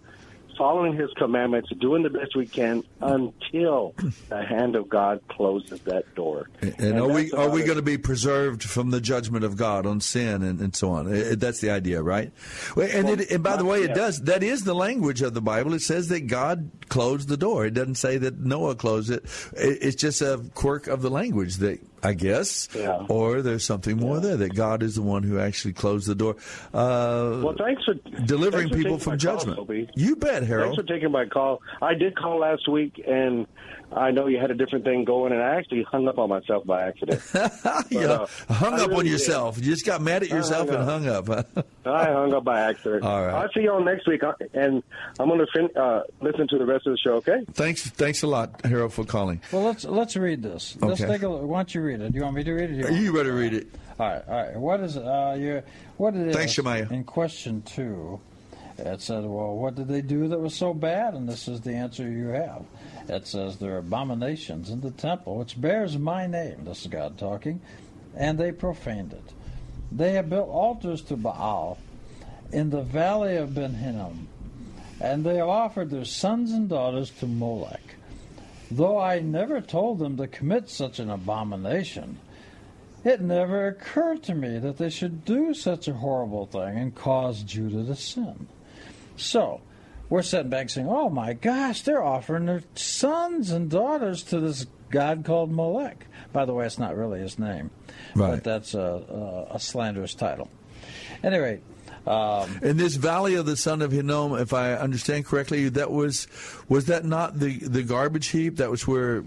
following His commandments, doing the best we can until the hand of God closes that door? And, are we are we going to be preserved from the judgment of God on sin and, and so on? Uh, That's the idea, right? And, Well, it, and by the way, it does. That is the language of the Bible. It says that God closed the door. It doesn't say that Noah closed it. it it's just a quirk of the language that I guess, Yeah. or there's something more there that God is the one who actually closed the door. Uh, Well, thanks for delivering thanks for people from my call, judgment. You bet, Harold. Thanks for taking my call. I did call last week, and I know you had a different thing going, and I actually hung up on myself by accident. yeah, uh, hung I up on really yourself. You just got mad at yourself hung and hung up. I hung up by accident. All right. I'll see y'all next week, uh, and I'm going to fin- uh, listen to the rest of the show. Okay? thanks, thanks a lot, Harold, for calling. Well, let's let's read this. Okay. Let's take a look. Why don't you read it? Do you want me to read it? Do want You me better read it. All right, all right. What is uh, your what it is? Thanks, Shemaiah. In question two, it said, "Well, what did they do that was so bad?" And this is the answer you have. It says there are abominations in the temple which bears my name. This is God talking, and they profaned it. They have built altars to Baal in the valley of Ben Hinnom, and they have offered their sons and daughters to Molech. Though I never told them to commit such an abomination, it never occurred to me that they should do such a horrible thing and cause Judah to sin. So, we're sitting back saying, oh my gosh, they're offering their sons and daughters to this god called Molech. By the way, it's not really his name, Right. but that's a, a, a slanderous title. Anyway, um, In this valley of the son of Hinnom, if I understand correctly, that was was that not the, the garbage heap? That was where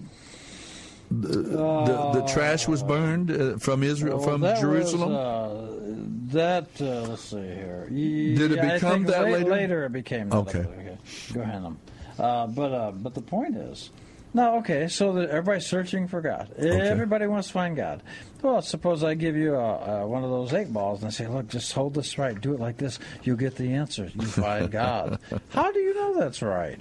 the, the, the trash was burned uh, from Israel well, from that Jerusalem. Was, uh, that uh, let's see here. Did it become that la- later? Later, it became that. Okay. okay. Go ahead. um, Uh, but uh, but the point is, no, okay. So that everybody's searching for God. Everybody wants to find God. Well, suppose I give you a, a, one of those eight balls and I say, look, just hold this right, do it like this, you'll get the answer. You find God. How do you know that's right?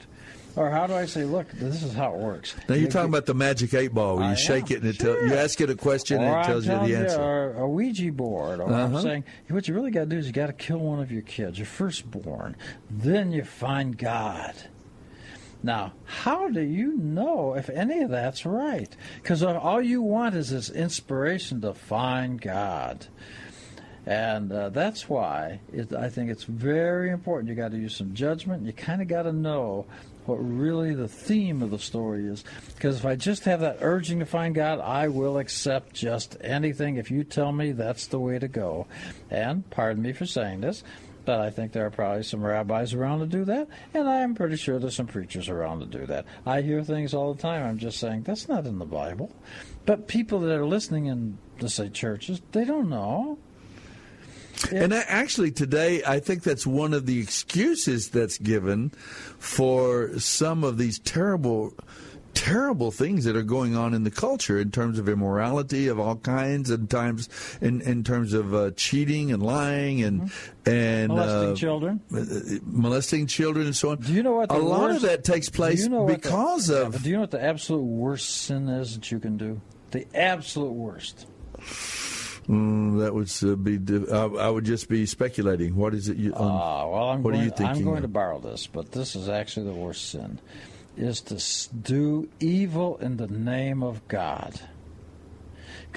Or how do I say, look, this is how it works? now you're You talking about the magic eight ball where you I shake am, it and it tell, you ask it a question or and it tells you the answer. or a Ouija board. Or Uh-huh. I'm saying what you really got to do is you got to kill one of your kids, your firstborn. Then you find God. Now, how do you know if any of that's right? Because all you want is this inspiration to find God. And uh, that's why it, I think it's very important. You got to use some judgment. You kind of got to know what really the theme of the story is. Because if I just have that urging to find God, I will accept just anything if you tell me that's the way to go. And pardon me for saying this, but I think there are probably some rabbis around to do that, and I am pretty sure there's some preachers around to do that. I hear things all the time. I'm just saying that's not in the Bible, but people that are listening in, let's say, churches, they don't know. And actually, today, I think that's one of the excuses that's given for some of these terrible terrible things that are going on in the culture in terms of immorality of all kinds, and times in in terms of uh, cheating and lying and mm-hmm. and molesting uh, children, uh, molesting children, and so on. Do you know what? a lot worst, of that takes place you know because the, of. Do you know what the absolute worst sin is that you can do? The absolute worst. Mm, that would uh, be. Uh, I would just be speculating. What is it? You, um, uh, well, I'm what going, are you thinking? I'm going to borrow this, but this is actually the worst sin: is to do evil in the name of God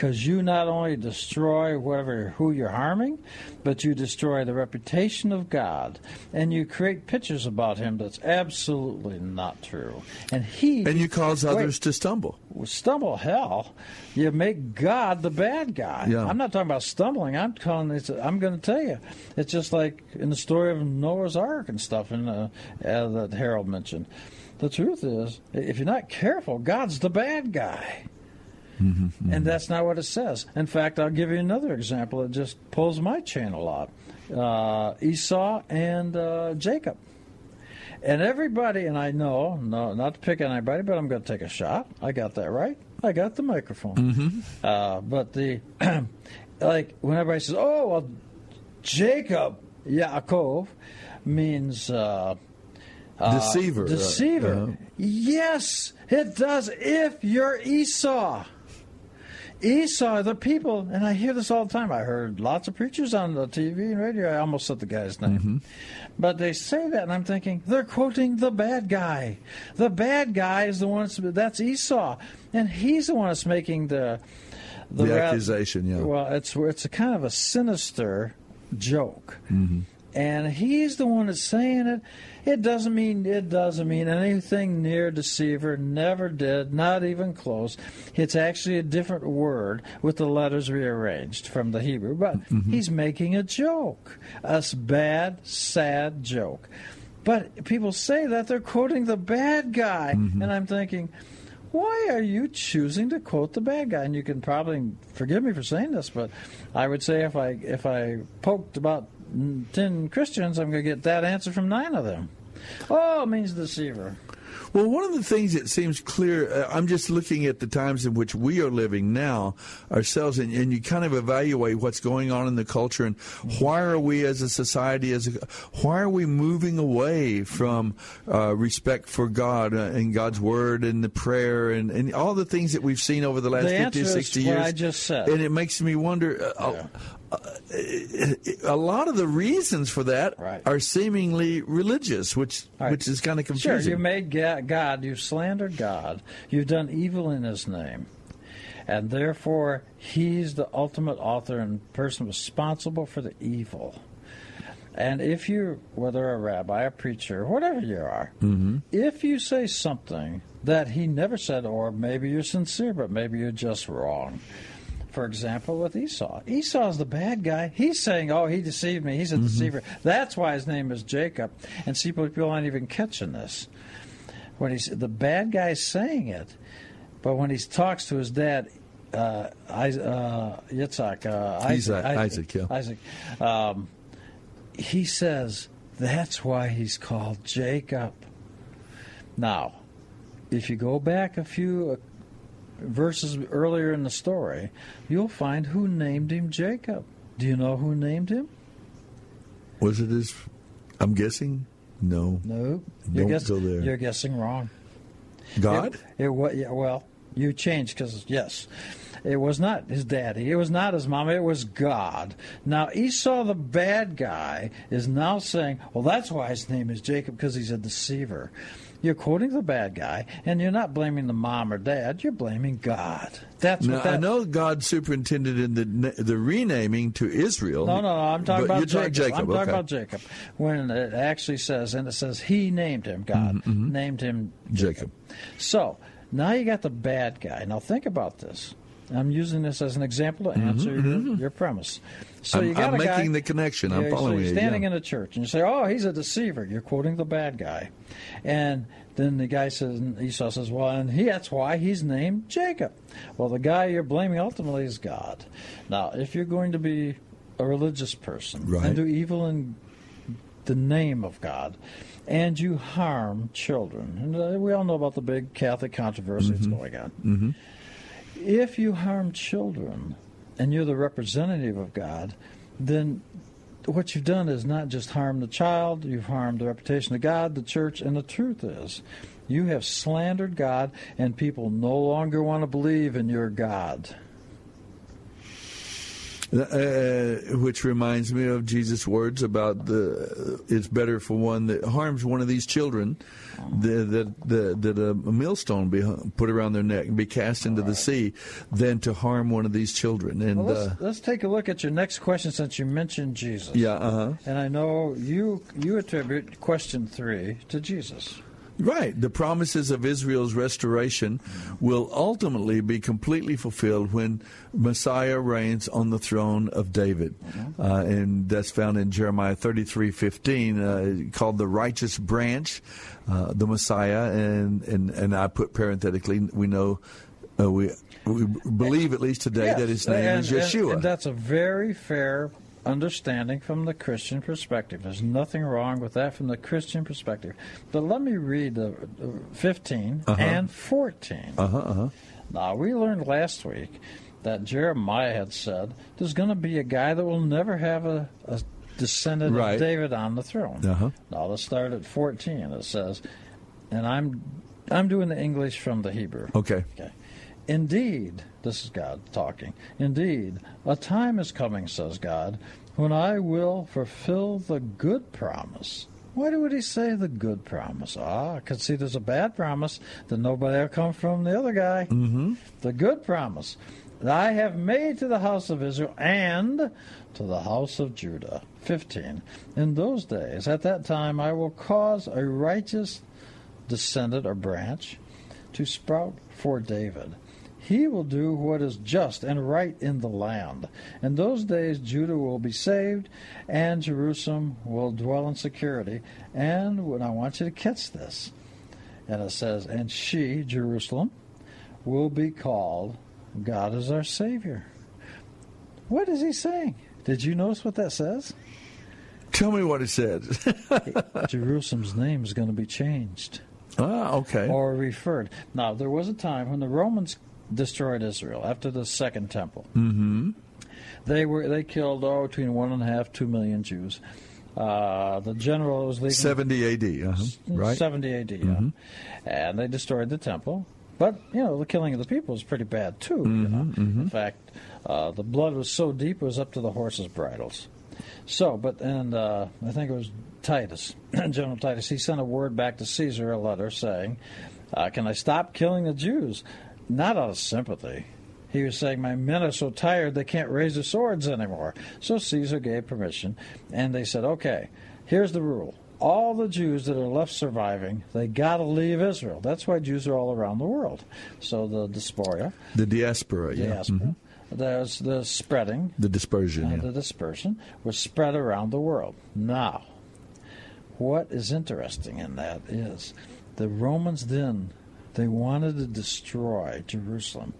because you not only destroy whoever who you're harming, but you destroy the reputation of God, and you create pictures about Him that's absolutely not true. And He and you cause others wait, to stumble. Stumble, hell! You make God the bad guy. Yeah. I'm not talking about stumbling. I'm calling it. I'm going to tell you, it's just like in the story of Noah's Ark and stuff, and uh, uh, that Harold mentioned. The truth is, if you're not careful, God's the bad guy. Mm-hmm, mm-hmm. And that's not what it says. In fact, I'll give you another example that just pulls my chain a lot uh, Esau and uh, Jacob. And everybody, and I know, no, not to pick on anybody, but I'm going to take a shot. I got that right. I got the microphone. Mm-hmm. Uh, but the, like, when everybody says, oh, well, Jacob, Yaakov, means. Uh, deceiver. deceiver. Uh, yes, it does. If you're Esau. Esau, the people, and I hear this all the time. I heard lots of preachers on the TV and radio. I almost said the guy's name. Mm-hmm. But they say that, and I'm thinking, they're quoting the bad guy. The bad guy is the one that's, that's Esau. And he's the one that's making the. The, the accusation, yeah. Well, it's, it's a kind of a sinister joke. Mm-hmm. And he's the one that's saying it. It doesn't mean it doesn't mean anything near deceiver. Never did. Not even close. It's actually a different word with the letters rearranged from the Hebrew. But mm-hmm. he's making a joke, a bad, sad joke. But people say that they're quoting the bad guy, mm-hmm. and I'm thinking. Why are you choosing to quote the bad guy? And you can probably forgive me for saying this, but I would say if I if I poked about 10 Christians, I'm going to get that answer from nine of them. Oh, it means deceiver. Well, one of the things that seems clear, uh, I'm just looking at the times in which we are living now ourselves, and, and, you kind of evaluate what's going on in the culture and why are we as a society, as a, why are we moving away from uh, respect for God uh, and God's Word and the prayer and, and all the things that we've seen over the last the 50 or 60 years? I just said. And it makes me wonder. Uh, yeah a lot of the reasons for that right. are seemingly religious, which right. which is kind of confusing. Sure, you made God, you've slandered God, you've done evil in His name, and therefore He's the ultimate author and person responsible for the evil. And if you, whether a rabbi, a preacher, whatever you are, mm-hmm. if you say something that he never said, or maybe you're sincere, but maybe you're just wrong, for example, with Esau. Esau's the bad guy. He's saying, "Oh, he deceived me. He's a mm-hmm. deceiver." That's why his name is Jacob. And see, people aren't even catching this. When he's the bad guy's saying it, but when he talks to his dad, uh, uh, Yitzhak, uh, Isaac, Isaac, Isaac, yeah. Isaac um, he says that's why he's called Jacob. Now, if you go back a few verses earlier in the story, you'll find who named him Jacob. Do you know who named him? Was it his? I'm guessing. No. No. Don't guess, go there. You're guessing wrong. God. It, it, yeah, well, you changed because yes, It was not his daddy. It was not his mom. It was God. Now Esau, the bad guy, is now saying, "Well, that's why his name is Jacob because he's a deceiver." You're quoting the bad guy, and you're not blaming the mom or dad. You're blaming God. That's now, what that. I know God superintended in the the renaming to Israel. No, no, no. I'm talking about Jacob. Jacob. I'm talking about Jacob. When it actually says, and it says he named him. God Mm-hmm, mm-hmm. named him Jacob. So now you got the bad guy. Now think about this. I'm using this as an example to mm-hmm, answer your, mm-hmm. your premise. So Mm-hmm, I'm- I'm a guy, making the connection. I'm Yeah, following so you're you, standing yeah. in a church and you say, "Oh, he's a deceiver." You're quoting the bad guy, and then the guy says, Esau says, "Well, and he, that's why he's named Jacob." Well, the guy you're blaming ultimately is God. Now, if you're going to be a religious person Right. and do evil in the name of God, and you harm children, and uh, we all know about the big Catholic controversy that's going on Mm-hmm. if you harm children and you're the representative of God, then what you've done is not just harm the child, you've harmed the reputation of God, the church, and the truth is you have slandered God, and people no longer want to believe in your God. Uh, which reminds me of Jesus' words about the it's better for one that harms one of these children that that, that, a millstone be put around their neck and be cast into the sea than to harm one of these children. And Well, uh, let's, let's take a look at your next question since you mentioned Jesus. yeah, uh huh. And I know you you attribute question three to Jesus. Right. The promises of Israel's restoration will ultimately be completely fulfilled when Messiah reigns on the throne of David. Uh, and that's found in Jeremiah 33 15, uh, called the righteous branch, uh, the Messiah. And, and, and I put parenthetically, we know, uh, we, we believe at least today Yes, that his name and- is and- Yeshua. And, that's a very fair understanding from the Christian perspective. There's nothing wrong with that from the Christian perspective. But let me read the uh, 15 Uh-huh. and 14. uh huh, uh huh. Now, we learned last week that Jeremiah had said there's going to be a guy that will never have a, a descendant Right. of David on the throne. Uh-huh. Now, let's start at 14. It says, and I'm I'm doing the English from the Hebrew. Okay. Okay. Indeed, this is God talking. Indeed, a time is coming, says God, when I will fulfill the good promise. Why would he say the good promise? Ah, I could see there's a bad promise that nobody will come from the other guy. Mm-hmm. The good promise that I have made to the house of Israel and to the house of Judah. 15. In those days, at that time, I will cause a righteous descendant or branch to sprout for David. He will do what is just and right in the land. In those days, Judah will be saved, and Jerusalem will dwell in security. And when I want you to catch this, and it says, and she, Jerusalem, will be called God is our Savior. What is he saying? Did you notice what that says? Tell me what it says. Jerusalem's name is going to be changed. Ah, okay. Or referred. Now, there was a time when the Romans destroyed Israel after the Second Temple. Mm-hmm. They were they killed oh between one and a half two million Jews. Uh, the general was leading 70 AD, uh-huh. right? 70 AD, yeah. Mhm. and they destroyed the temple. But you know the killing of the people was pretty bad too. You know? Mm-hmm, In fact, uh, the blood was so deep it was up to the horses' bridles. So, but and uh, I think it was Titus, General Titus. He sent a word back to Caesar, a letter saying, uh, "Can I stop killing the Jews?" Not out of sympathy. He was saying, My men are so tired they can't raise their swords anymore. So Caesar gave permission, and they said, Okay, here's the rule. All the Jews that are left surviving, they got to leave Israel. That's why Jews are all around the world. So the diaspora, The diaspora, yeah. diaspora Mhm. there's the spreading, The dispersion, uh, yeah. the dispersion was spread around the world. Now, what is interesting in that is the Romans then they wanted to destroy Jerusalem.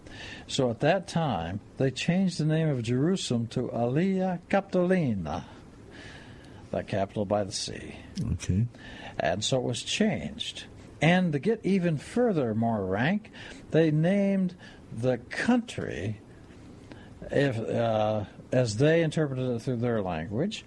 So at that time, they changed the name of Jerusalem to Aelia Capitolina, the capital by the sea. Okay. And so it was changed. And to get even further more rank, they named the country, if uh, as they interpreted it through their language,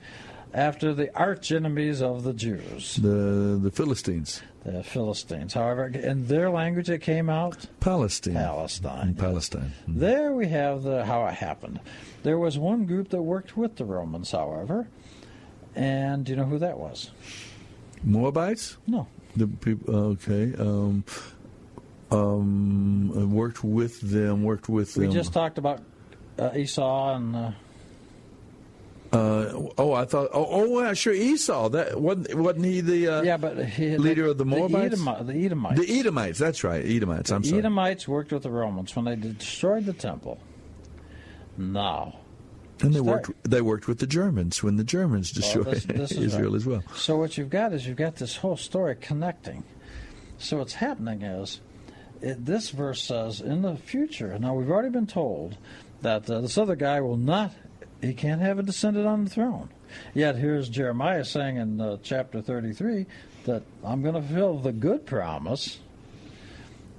after the arch enemies of the Jews, the the Philistines. The Philistines. However, in their language, it came out Palestine. Palestine. Palestine. There we have the how it happened. There was one group that worked with the Romans, however, and do you know who that was? Moabites? No. The people. Okay. Um, um, worked with them. Worked with them. We just talked about uh, Esau and. Uh, Uh, oh, I thought. Oh, oh, yeah, sure. Esau. That wasn't. Wasn't he the uh, yeah, but he, leader of the Moabites? Edom- the Edomites. The Edomites. That's right. Edomites. I'm the sorry. Edomites worked with the Romans when they destroyed the temple. Now, and they start- worked. They worked with the Germans when the Germans Well, destroyed this- this is Israel right. as well. So what you've got is you've got this whole story connecting. So what's happening is, it, this verse says in the future. Now we've already been told that uh, this other guy will not. He can't have a descendant on the throne. Yet here's Jeremiah saying in uh, chapter 33 that I'm going to fulfill the good promise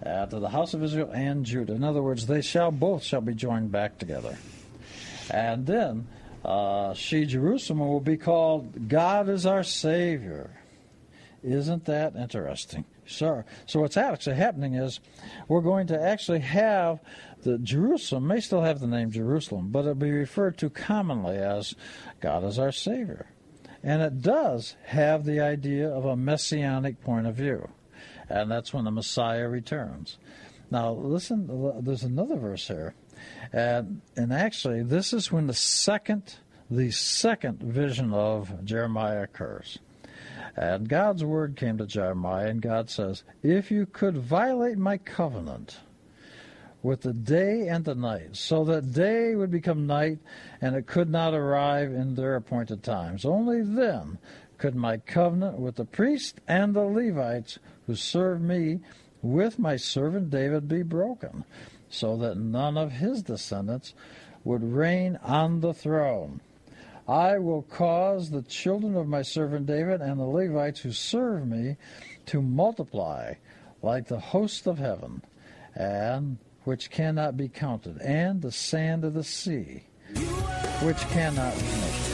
uh, to the house of Israel and Judah. In other words, they shall both shall be joined back together. And then uh, she, Jerusalem, will be called God is our Savior. Isn't that interesting? Sure. So what's actually happening is we're going to actually have the Jerusalem may still have the name Jerusalem, but it'll be referred to commonly as God is our Savior. And it does have the idea of a messianic point of view. And that's when the Messiah returns. Now, listen, there's another verse here. And, and actually, this is when the second, the second vision of Jeremiah occurs. And God's word came to Jeremiah, and God says, If you could violate my covenant with the day and the night, so that day would become night and it could not arrive in their appointed times, only then could my covenant with the priests and the Levites who serve me with my servant David be broken, so that none of his descendants would reign on the throne. I will cause the children of my servant David and the Levites who serve me to multiply like the host of heaven, and which cannot be counted, and the sand of the sea, which cannot be measured.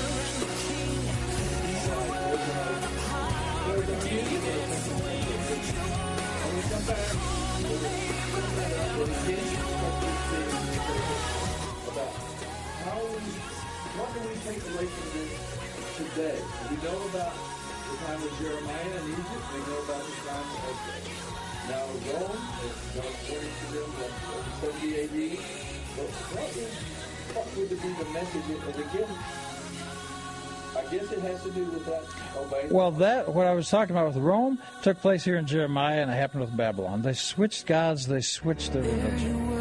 Today? We know about the time of Jeremiah in Egypt. We know about the time of now Rome. To 70 AD. But what, is, what would be the message? And again, I guess it has to do with that obeying. Well, that what I was talking about with Rome took place here in Jeremiah, and it happened with Babylon. They switched gods. They switched their religion.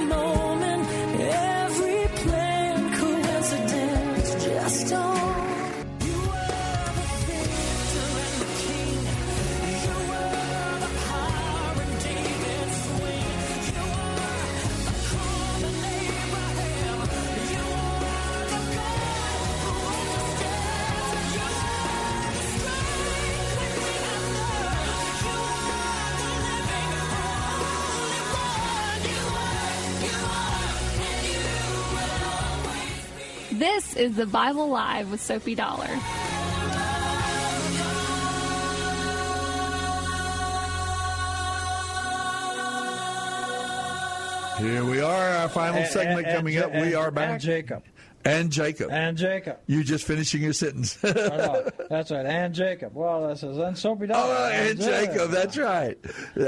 This is the Bible Live with Soapy Dollar. Here we are, our final And- segment and- coming and- up. we are back. And Jacob. And Jacob. And Jacob. You just finishing your sentence. That's right. And Jacob. Well, that says, and Soapy Dollar. Oh, and Jacob, that's right. Uh,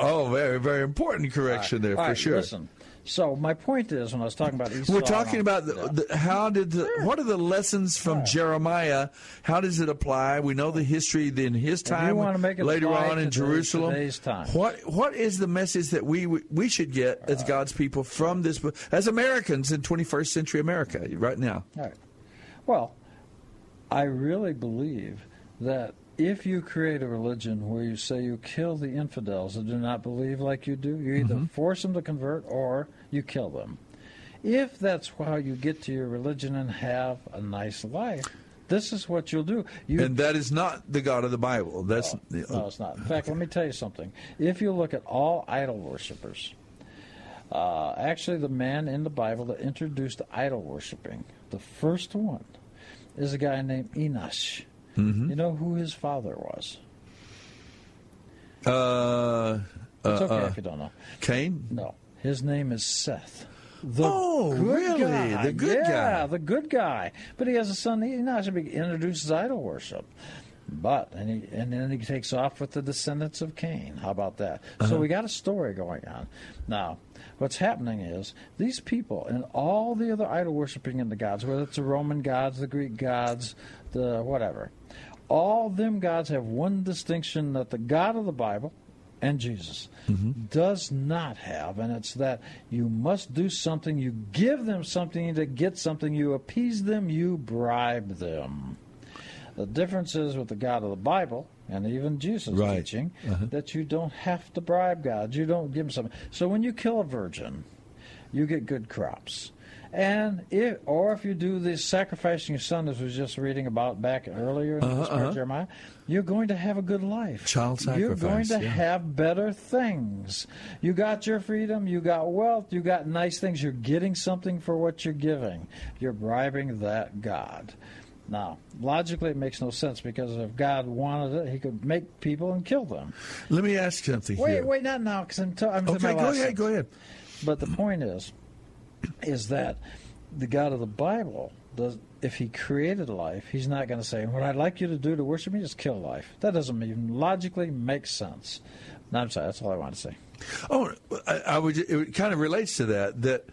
Oh, very, very important correction there All for right, sure. Listen. So my point is, when I was talking about Esau, We're talking about the, the, how did the, what are the lessons from Jeremiah? How does it apply? We know the history in his time, wanna make it later on in Jerusalem. today's time. What what is the message that we we should get as God's people from this book as Americans in 21st century America right now? All right. Well, I really believe that if you create a religion where you say you kill the infidels that do not believe like you do, you either Mm-hmm. force them to convert or you kill them. if that's how you get to your religion and have a nice life, this is what you'll do. You, and that is not the God of the Bible. That's no, no, it's not. In fact, let me tell you something. If you look at all idol worshippers, uh, actually, the man in the Bible that introduced idol worshiping, the first one, is a guy named Enosh. Mm-hmm. You know who his father was? Uh, It's okay uh, if you don't know. Cain? No. His name is Seth. The Oh, good really? guy. The good yeah, guy. the good guy. But he has a son. He now should be introduces idol worship. But and he and then he takes off with the descendants of Cain. How about that? So Uh-huh. we got a story going on. Now, what's happening is these people and all the other idol worshiping in the gods, whether it's the Roman gods, the Greek gods, the whatever, all them gods have one distinction that the God of the Bible and Jesus does not have, and it's that you must do something, you give them something to get something, you appease them, you bribe them. The difference is with the God of the Bible and even Jesus' Right. teaching Uh-huh. that you don't have to bribe God. You don't give him something. So when you kill a virgin, you get good crops. And if, or if you do this sacrificing your son, as we was just reading about back earlier in Uh-huh, this part of uh-huh. Jeremiah, you're going to have a good life. Child sacrifice. You're going to yeah. have better things. You got your freedom, you got wealth, you got nice things. You're getting something for what you're giving. You're bribing that God. Now, logically, it makes no sense because if God wanted it, He could make people and kill them. Let me ask something Wait, here. wait, not now, because I'm, t- I'm Okay, go ahead, sentence. go ahead. But the point is, is that the God of the Bible does. If He created life, He's not going to say, "What I'd like you to do to worship Me is kill life." That doesn't even logically make sense. No, I'm sorry. That's all I want to say. Oh, I, I would. It kind of relates to that. That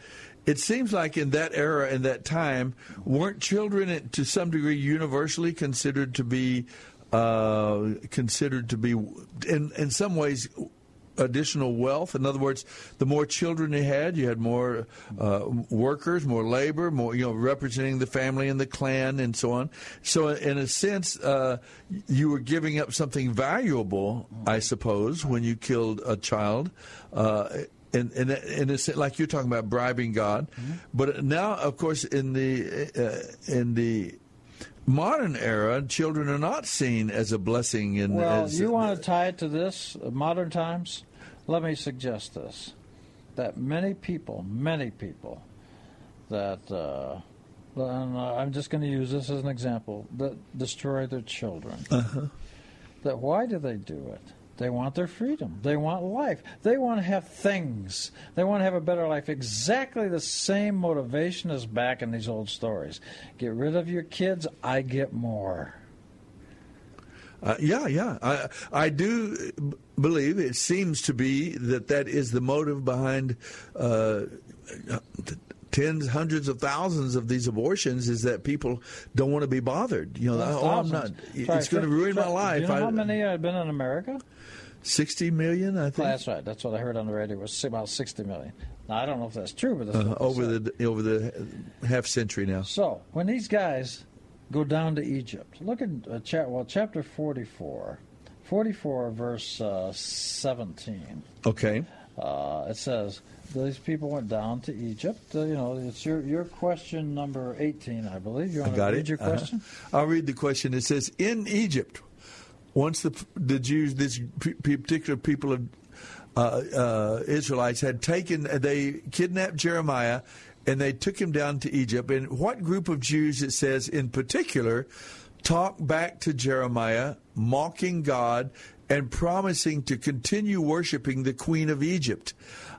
it seems like in that era, in that time, weren't children to some degree universally considered to be uh, considered to be in in some ways additional wealth. In other words, the more children you had, you had more uh, workers, more labor, more you know representing the family and the clan and so on. So in a sense, uh, you were giving up something valuable, I suppose, when you killed a child. Uh, in, in, in a sense, like you're talking about bribing God, but now, of course, in the uh, in the modern era, children are not seen as a blessing. In, Well, as, you want to tie it to this uh, modern times? Let me suggest this: that many people, many people, that uh, and uh, I'm just going to use this as an example that destroy their children. Uh-huh. That why do they do it? They want their freedom. They want life. They want to have things. They want to have a better life. Exactly the same motivation as back in these old stories. Get rid of your kids, I get more. Uh, yeah, yeah. I I do believe it seems to be that that is the motive behind uh, tens, hundreds of thousands of these abortions. Is that people don't want to be bothered? You know, Well, oh, I'm not. thousands. It's going to ruin my life. Do you know I- how many have been in America? Sixty million, I think. That's right. That's what I heard on the radio. Was about sixty million. Now I don't know if that's true, but that's Uh, over said. the over the half century now. So when these guys go down to Egypt, look at uh, cha- well chapter forty-four, forty-four verse uh, seventeen. Okay. Uh, it says these people went down to Egypt. Uh, you know, it's your your question number eighteen, I believe. You I want got to read it. your Uh-huh. question? I'll read the question. It says, "In Egypt, once the the Jews, this particular people of uh, uh, Israelites had taken, they kidnapped Jeremiah, and they took him down to Egypt. And what group of Jews? It says in particular, talked back to Jeremiah, mocking God." And promising to continue worshiping the Queen of Egypt,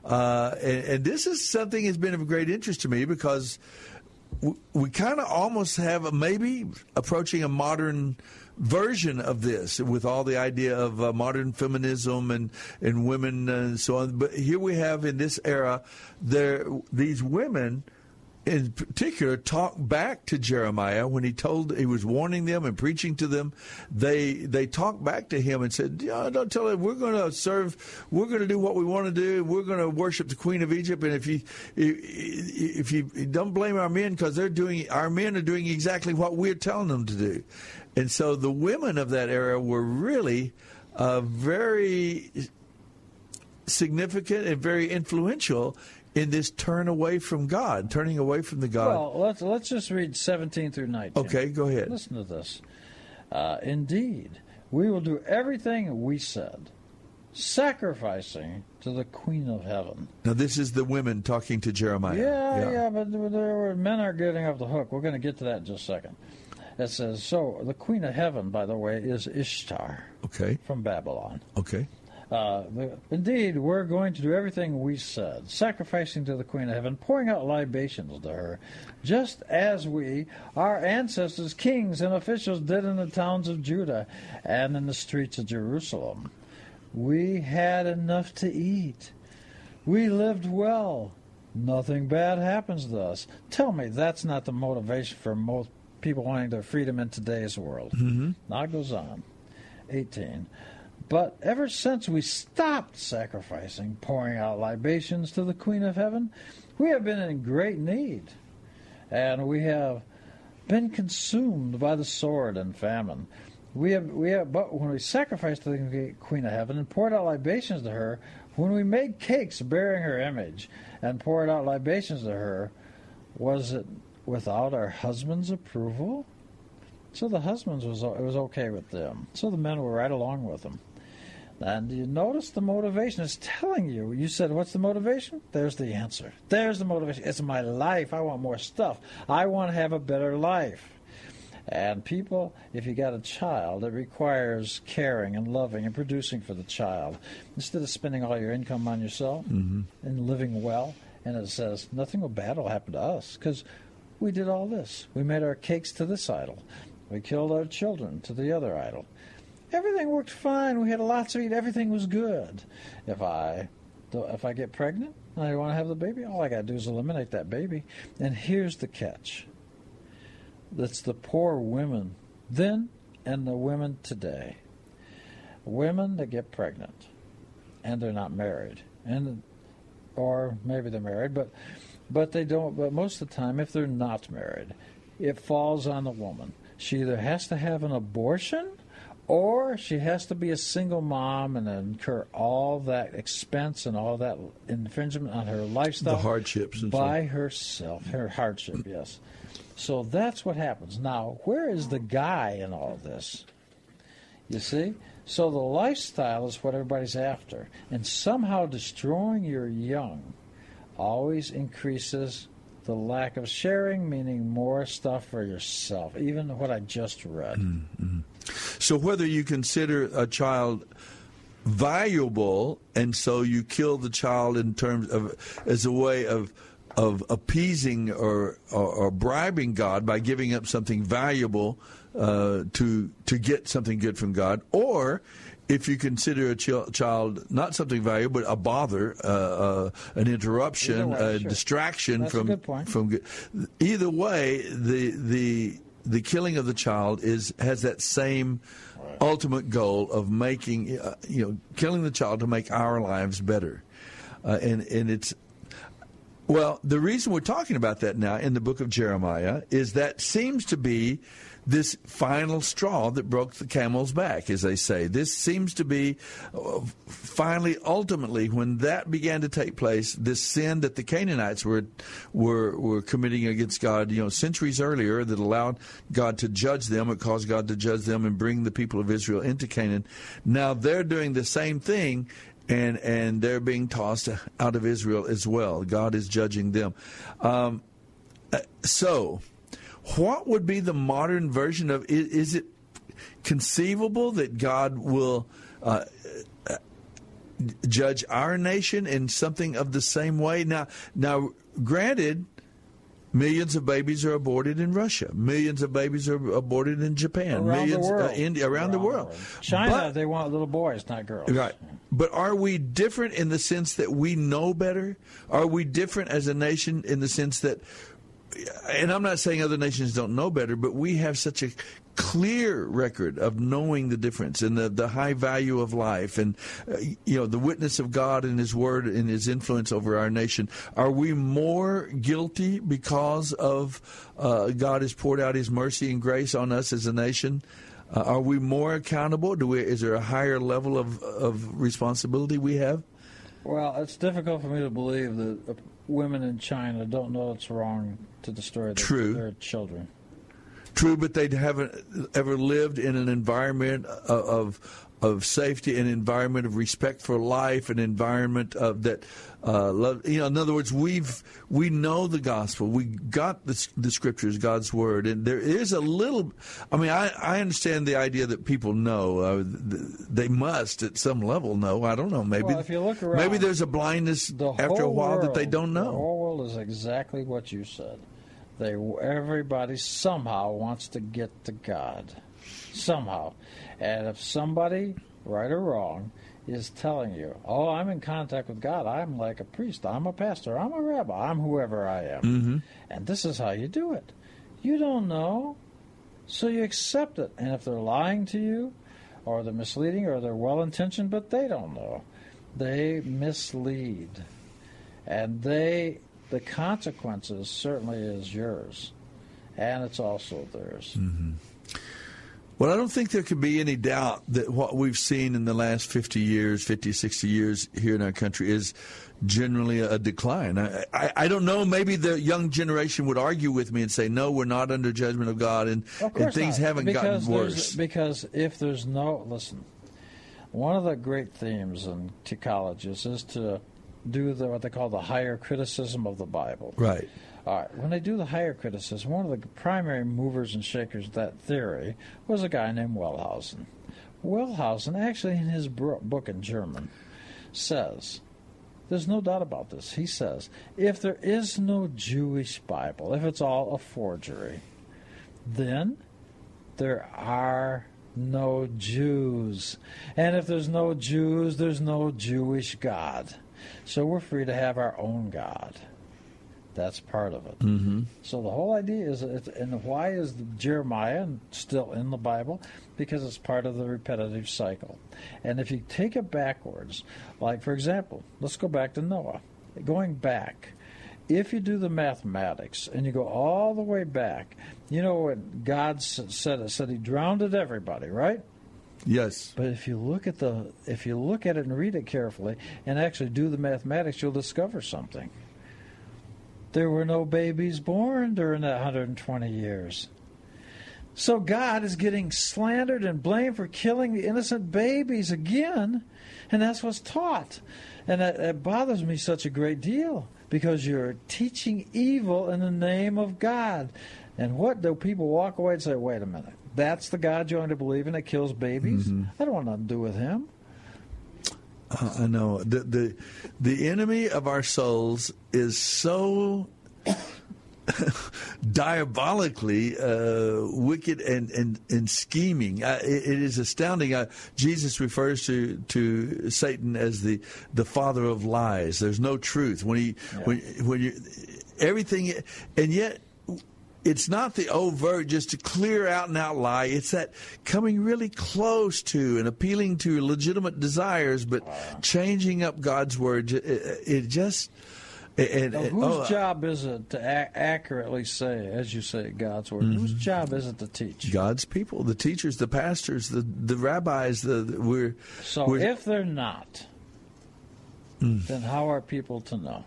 uh, and, and this is something that's been of great interest to me because w- we kind of almost have a, maybe approaching a modern version of this with all the idea of uh, modern feminism and and women and so on. But here we have in this era there these women in particular talked back to Jeremiah when he told he was warning them and preaching to them. They they talked back to him and said yeah, don't tell him we're going to serve we're going to do what we want to do. We're going to worship the queen of Egypt. And if you if you don't blame our men because they're doing our men are doing exactly what we're telling them to do. And so the women of that era were really uh, very significant and very influential in this turn away from God, turning away from the God? Well, let's let's just read 17 through 19. Okay, go ahead. Listen to this. Uh, Indeed, we will do everything we said, sacrificing to the Queen of Heaven. now, this is the women talking to Jeremiah. Yeah, yeah, but there were, men are getting off the hook. We're going to get to that in just a second. It says, so the Queen of Heaven, by the way, is Ishtar Okay. from Babylon. Okay. Uh, indeed, we're going to do everything we said, sacrificing to the Queen of Heaven, pouring out libations to her, just as we, our ancestors, kings, and officials did in the towns of Judah and in the streets of Jerusalem. We had enough to eat. We lived well. Nothing bad happens to us. Tell me that's not the motivation for most people wanting their freedom in today's world. Mm-hmm. Now it goes on. 18. But ever since we stopped sacrificing, pouring out libations to the Queen of Heaven, we have been in great need. And we have been consumed by the sword and famine. We have, we have, but when we sacrificed to the Queen of Heaven and poured out libations to her, when we made cakes bearing her image and poured out libations to her, was it without our husband's approval? So the husbands was it was okay with them. So the men were right along with them. And you notice the motivation is telling you. You said, "What's the motivation?" There's the answer. There's the motivation. It's my life. I want more stuff. I want to have a better life. And people, if you got a child, it requires caring and loving and producing for the child instead of spending all your income on yourself Mm-hmm. and living well. And it says nothing bad will happen to us because we did all this. We made our cakes to this idol. We killed our children to the other idol. Everything worked fine. We had lots to eat. Everything was good. If I if I get pregnant and I want to have the baby, all I got to do is eliminate that baby. And here's the catch. That's the poor women then and the women today. Women that get pregnant and they're not married and or maybe they're married, but but they don't. But most of the time, if they're not married, it falls on the woman. She either has to have an abortion, or she has to be a single mom and incur all that expense and all that infringement on her lifestyle, The hardships and by herself. Her hardship, yes. So that's what happens. Now, where is the guy in all this? You see? So the lifestyle is what everybody's after. And somehow destroying your young always increases the lack of sharing, meaning more stuff for yourself, even what I just read. Mm-hmm. So whether you consider a child valuable and so you kill the child in terms of as a way of of appeasing or, or, or bribing God by giving up something valuable uh, to to get something good from God, or if you consider a ch- child not something valuable but a bother, uh, uh, an interruption, way, a sure. distraction That's a from good point. from good. Either way, the the the killing of the child is has that same ultimate goal of making uh, you know killing the child to make our lives better, uh, and and it's well, the reason we're talking about that now in the book of Jeremiah is that seems to be this final straw that broke the camel's back, as they say. This seems to be uh, finally, ultimately, when that began to take place, this sin that the Canaanites were were were committing against God, you know, centuries earlier, that allowed God to judge them, it caused God to judge them and bring the people of Israel into Canaan. Now they're doing the same thing and and they're being tossed out of Israel as well. God is judging them. Um, uh, so, what would be the modern version of? Is, is it conceivable that God will? Uh, uh, judge our nation in something of the same way now now granted Millions of babies are aborted in Russia. Millions of babies are aborted in Japan. Around Millions the world. Uh, in, around, the world. China, But- they want little boys, not girls. Right. But are we different in the sense that we know better? Are we different as a nation in the sense that, and I'm not saying other nations don't know better, but we have such a clear record of knowing the difference and the, the high value of life and, uh, you know, the witness of God and His Word and His influence over our nation. Are we more guilty because of uh, God has poured out His mercy and grace on us as a nation? Uh, are we more accountable? Do we? Is there a higher level of of responsibility we have? Well, it's difficult for me to believe that women in China don't know it's wrong to destroy their, True. their children. True, but they haven't ever lived in an environment uh, of of, safety, an environment of respect for life, an environment of that. Uh, love, you know, in other words, we've we know the gospel. We got the, the scriptures, God's word, and there is a little. I mean, I, I understand the idea that people know uh, they must at some level know. I don't know. Maybe Well, if you look around, maybe there's a blindness The after a while that they don't know. The whole world is exactly what you said. They everybody somehow wants to get to God, somehow, and if somebody, right or wrong, is telling you, "Oh, I'm in contact with God. I'm like a priest. I'm a pastor. I'm a rabbi. I'm whoever I am," Mm-hmm. and this is how you do it. You don't know, so you accept it. And if they're lying to you, or they're misleading, or they're well intentioned, but they don't know, they mislead. And they, the consequences certainly is yours, and it's also theirs. Mm-hmm. Well, I don't think there could be any doubt that what we've seen in the last 50 years, 50, 60 years here in our country is generally a decline. I, I, I don't know, maybe the young generation would argue with me and say, no, we're not under judgment of God, and, Of and things not, haven't because gotten worse. Because if there's no listen, one of the great themes in to colleges is to do the, what they call the higher criticism of the Bible. Right. All right. When they do the higher criticism, one of the primary movers and shakers of that theory was a guy named Wellhausen. Wellhausen, actually, in his book in German, says, there's no doubt about this. He says, if there is no Jewish Bible, if it's all a forgery, then there are no Jews. And if there's no Jews, there's no Jewish God. So we're free to have our own God. That's part of it. Mm-hmm. So the whole idea is, and why is Jeremiah still in the Bible? Because it's part of the repetitive cycle. And if you take it backwards, like for example, let's go back to Noah. Going back, if you do the mathematics and you go all the way back, you know what God said? It said He drowned everybody, right? Yes. But if you look at the if you look at it and read it carefully and actually do the mathematics, you'll discover something. There were no babies born during that 120 years. So God is getting slandered and blamed for killing the innocent babies again, and that's what's taught. And that, that bothers me such a great deal because you're teaching evil in the name of God. And what do people walk away and say, wait a minute, that's the God you're going to believe in that kills babies? Mm-hmm. I don't want nothing to do with him. Uh, I know the the the enemy of our souls is so diabolically uh, wicked and and, and scheming. Uh, it, it is astounding. Uh, Jesus refers to to Satan as the the father of lies. There's no truth when he when when you everything, and yet it's not the overt, just to clear out and out lie. It's that coming really close to and appealing to legitimate desires, but changing up God's word. It, it just. And, Now, and- whose oh, job is it to a- accurately say, as you say, God's word? Whose Mhm. job is it to teach? God's people, the teachers, the pastors, the the rabbis, the, the we're So we're, if they're not, Mm. then how are people to know?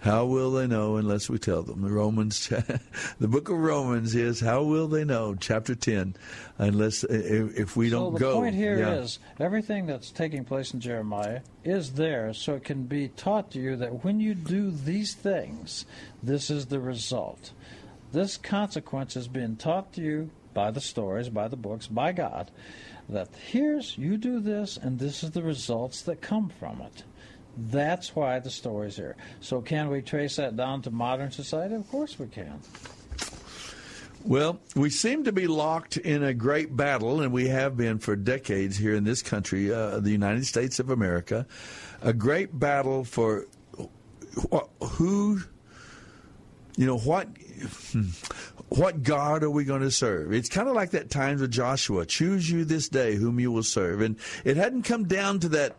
How will they know unless we tell them? The Romans, the book of Romans is how will they know? Chapter ten, unless if, if we so don't go the go. point here is yeah. everything that's taking place in Jeremiah is there, so it can be taught to you that when you do these things, this is the result. This consequence is being taught to you by the stories, by the books, by God. That here's you do this, and this is the results that come from it. That's why the story's here. So, can we trace that down to modern society? Of course we can. Well, we seem to be locked in a great battle, and we have been for decades here in this country, uh, the United States of America. A great battle for who, you know, what. hmm, What God are we going to serve? It's kind of like that times with Joshua. Choose you this day whom you will serve, and it hadn't come down to that,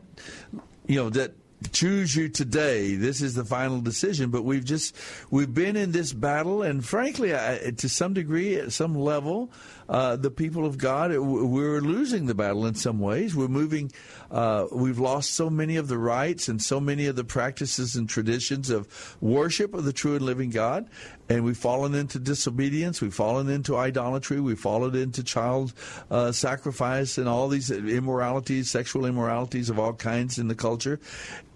you know, that choose you today. This is the final decision. But we've just we've been in this battle, and frankly, I, to some degree, at some level, uh, the people of God we're losing the battle in some ways. We're moving. Uh, we've lost so many of the rights and so many of the practices and traditions of worship of the true and living God, and we've fallen into disobedience. We've fallen into idolatry. We've fallen into child uh, sacrifice and all these immoralities, sexual immoralities of all kinds in the culture.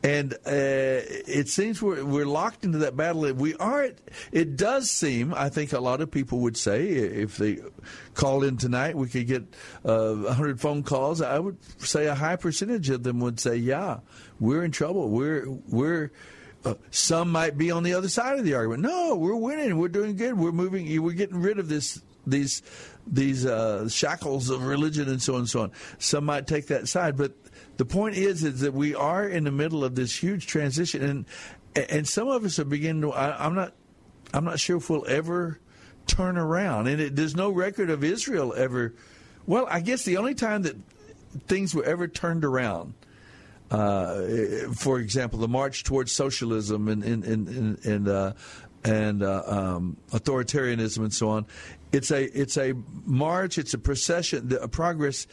And uh, it seems we're, we're locked into that battle. We are. It does seem. I think a lot of people would say if they called in tonight, we could get uh, 100 phone calls. I would say a high percentage of them would say, "Yeah, we're in trouble. We're we're." Uh, some might be on the other side of the argument. No, we're winning. We're doing good. We're moving. We're getting rid of this these these uh, shackles of religion and so on and so on. Some might take that side, but the point is is that we are in the middle of this huge transition, and and some of us are beginning to. I, I'm not. I'm not sure if we'll ever turn around, and it, there's no record of Israel ever. Well, I guess the only time that things were ever turned around uh, for example, the march towards socialism and and and and, uh, and uh, um, authoritarianism and so on. It's a it's a march. It's a procession, a progress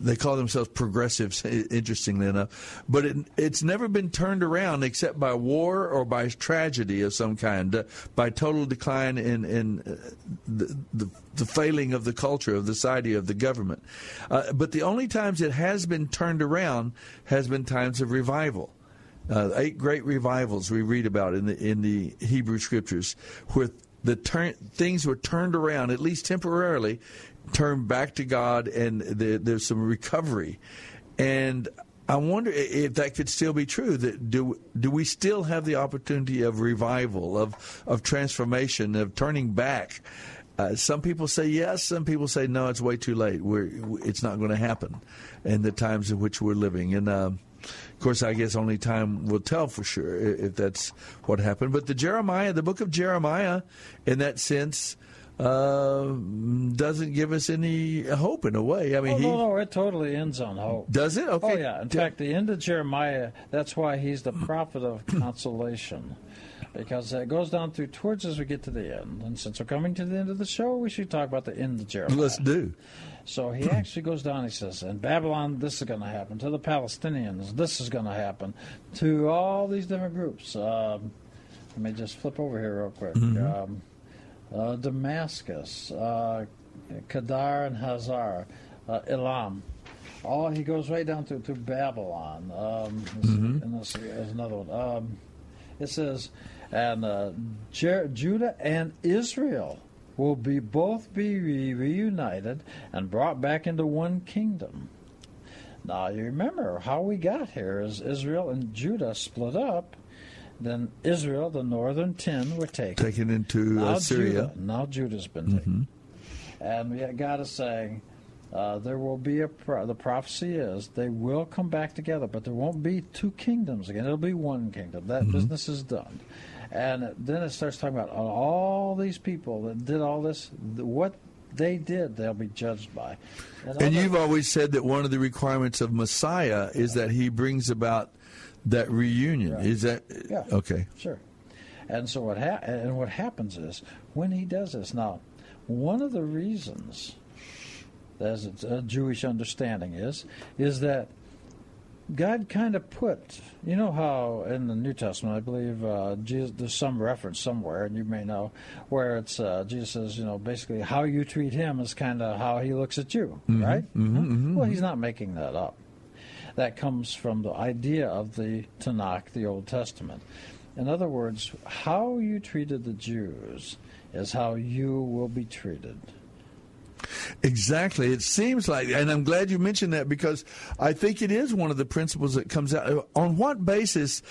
they call themselves progressives, interestingly enough. But it, it's never been turned around except by war or by tragedy of some kind, uh, by total decline in, in uh, the, the, the, failing of the culture, of the society, of the government. Uh, but the only times it has been turned around has been times of revival. Uh, eight great revivals we read about in the in the Hebrew scriptures, where the turn, things were turned around at least temporarily, turn back to God, and the, there's some recovery. And I wonder if that could still be true. That do do we still have the opportunity of revival, of of transformation, of turning back? Uh, some people say yes. Some people say no. It's way too late. We're it's not going to happen in the times in which we're living. And uh, of course, I guess only time will tell for sure if that's what happened. But the Jeremiah, the book of Jeremiah, in that sense, uh, doesn't give us any hope in a way. I mean, oh, he, no, no, it totally ends on hope. Does it? Okay. Oh, yeah. In fact, the end of Jeremiah, that's why he's the prophet of consolation. Because it goes down through towards as we get to the end. And since we're coming to the end of the show, we should talk about the end of Jeremiah. Let's do. So he actually goes down. He says, "In Babylon, this is going to happen. To the Palestinians, this is going to happen. To all these different groups." Um, let me just flip over here real quick. Mm-hmm. Um, Damascus, uh, Kedar and Hazor, uh, Elam. All he goes right down to, to Babylon. Um, Mhm. and this is another one. Um, it says, and uh, Jer- Judah and Israel will be both be re- reunited and brought back into one kingdom. Now you remember how we got here is Israel and Judah split up. Then Israel, the northern ten, were taken. Taken into uh, Syria. Judah, now Judah's been taken. And we got to say, uh, there will be a. Pro- the prophecy is they will come back together, but there won't be two kingdoms again. It'll be one kingdom. That Mhm. business is done. And then it starts talking about all these people that did all this. What they did, they'll be judged by. And other- you've always said that one of the requirements of Messiah is that he brings about that reunion. Is that Yeah. okay? Sure. And so what ha- and what happens is when he does this now, one of the reasons, as it's a Jewish understanding is, is that God kind of put, you know how in the New Testament, I believe uh, Jesus, there's some reference somewhere, and you may know, where it's uh, Jesus says, you know, basically how you treat him is kind of how he looks at you, Mhm, right? mhm, mhm, Well, he's not making that up. That comes from the idea of the Tanakh, the Old Testament. In other words, how you treated the Jews is how you will be treated. Exactly. It seems like, and I'm glad you mentioned that because I think it is one of the principles that comes out. On what basis?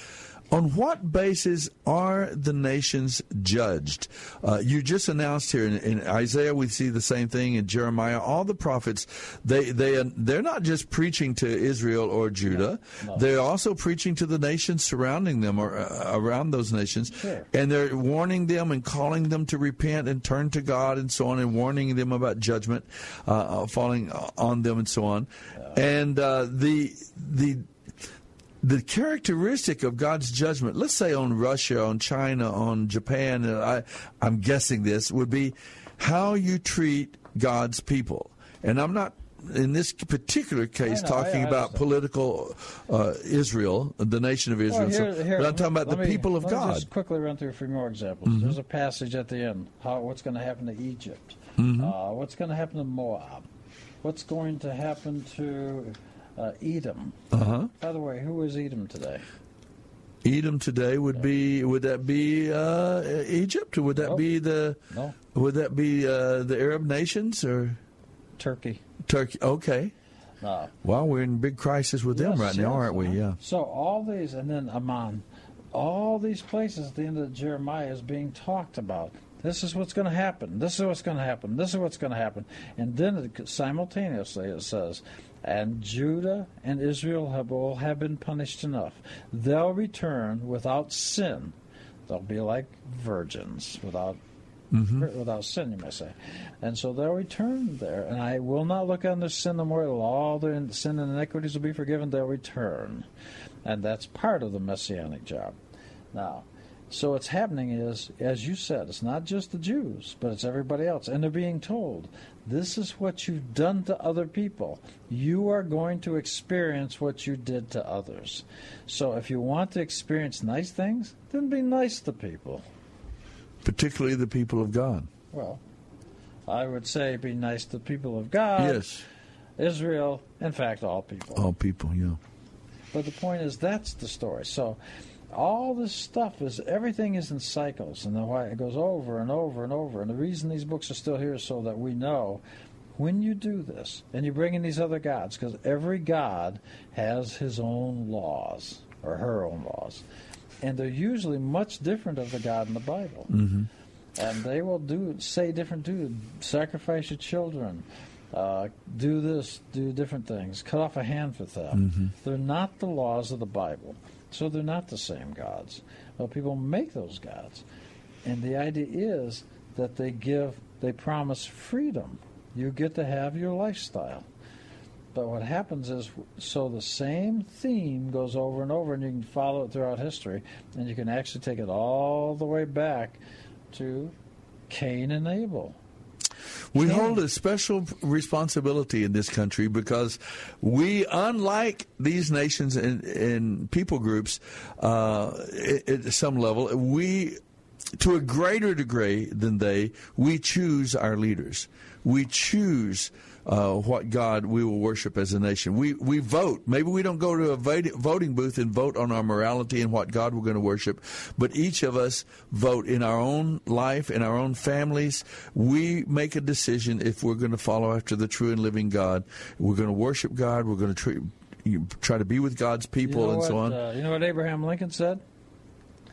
On what basis are the nations judged? Uh, you just announced here in, in Isaiah, we see the same thing in Jeremiah. All the prophets, they they they're not just preaching to Israel or Judah; they're also preaching to the nations surrounding them or uh, around those nations, Sure. and they're warning them and calling them to repent and turn to God and so on, and warning them about judgment uh, uh, falling on them and so on. And uh, the the the characteristic of God's judgment, let's say on Russia, on China, on Japan, I, I'm guessing this, would be how you treat God's people. And I'm not in this particular case know, talking about political uh, Israel, the nation of Israel. Well, here- so- here, but I'm talking about the me- people of let me God. Just quickly run through a few more examples. Mhm. There's a passage at the end. How what's going to happen to Egypt? Mhm. Uh, what's going to happen to Moab? What's going to happen to uh, Edom? Uh-huh. By the way, who is Edom today? Edom today would be would that be uh, Egypt or would that No. be the No. would that be uh, the Arab nations or Turkey? Turkey? Okay. No. Well, we're in big crisis with them Yes, right now, aren't we? Yeah. So all these, and then Amman, all these places at the end of Jeremiah is being talked about. This is what's going to happen. This is what's going to happen. This is what's going to happen. And then it, simultaneously it says, and Judah and Israel have all have been punished enough. They'll return without sin. They'll be like virgins without Mhm. without sin, you may say. And so they'll return there, and I will not look on their sin no more. All their sin and iniquities will be forgiven. They'll return. And that's part of the messianic job. Now, so what's happening is, as you said, it's not just the Jews, but it's everybody else. And they're being told, this is what you've done to other people. You are going to experience what you did to others. So if you want to experience nice things, then be nice to people. Particularly the people of God. Well, I would say be nice to the people of God. Yes. Israel, in fact, all people. All people. Yeah. But the point is, that's the story. So, all this stuff is everything is in cycles, and the why it goes over and over and over. And the reason these books are still here is so that we know when you do this and you bring in these other gods, because every god has his own laws or her own laws, and they're usually much different of the God in the Bible Mm-hmm. and they will do say different do sacrifice your children uh, do this do different things cut off a hand for theft Mhm. they're not the laws of the bible so they're not the same gods. Well people make those gods. And the idea is that they give they promise freedom. You get to have your lifestyle. But what happens is, so the same theme goes over and over, and you can follow it throughout history, and you can actually take it all the way back to Cain and Abel. We hold a special responsibility in this country because we, unlike these nations and, and people groups, uh, at, at some level, we, to a greater degree than they, we choose our leaders. We choose uh, what God we will worship as a nation. We we vote. Maybe we don't go to a voting booth and vote on our morality and what God we're going to worship, but each of us vote in our own life, in our own families. We make a decision if we're going to follow after the true and living God. We're going to worship God. We're going to try, you try to be with God's people you know and what, so on. Uh, you know what Abraham Lincoln said?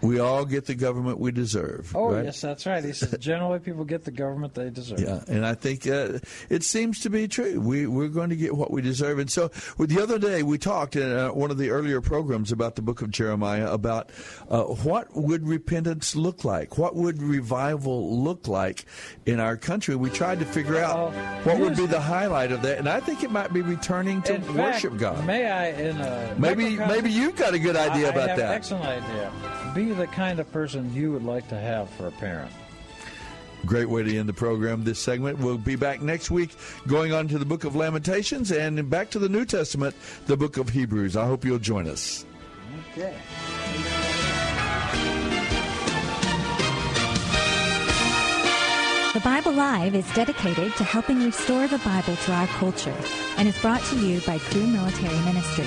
We all get the government we deserve. Oh, right? yes, that's right. He says generally people get the government they deserve. Yeah, and I think uh, it seems to be true. We we're going to get what we deserve. And so, with the other day, we talked in uh, one of the earlier programs about the Book of Jeremiah about uh, what would repentance look like, what would revival look like in our country. We tried to figure out what would be the highlight of that, and I think it might be returning to fact, worship God. May I, in a Maybe maybe you've got a good idea I- about I that. Excellent idea. Be the kind of person you would like to have for a parent. Great way to end the program. This segment. We'll be back next week, going on to the book of Lamentations and back to the New Testament, the book of Hebrews. I hope you'll join us. Okay. The Bible Live is dedicated to helping restore the Bible to our culture and is brought to you by Cru Military Ministry.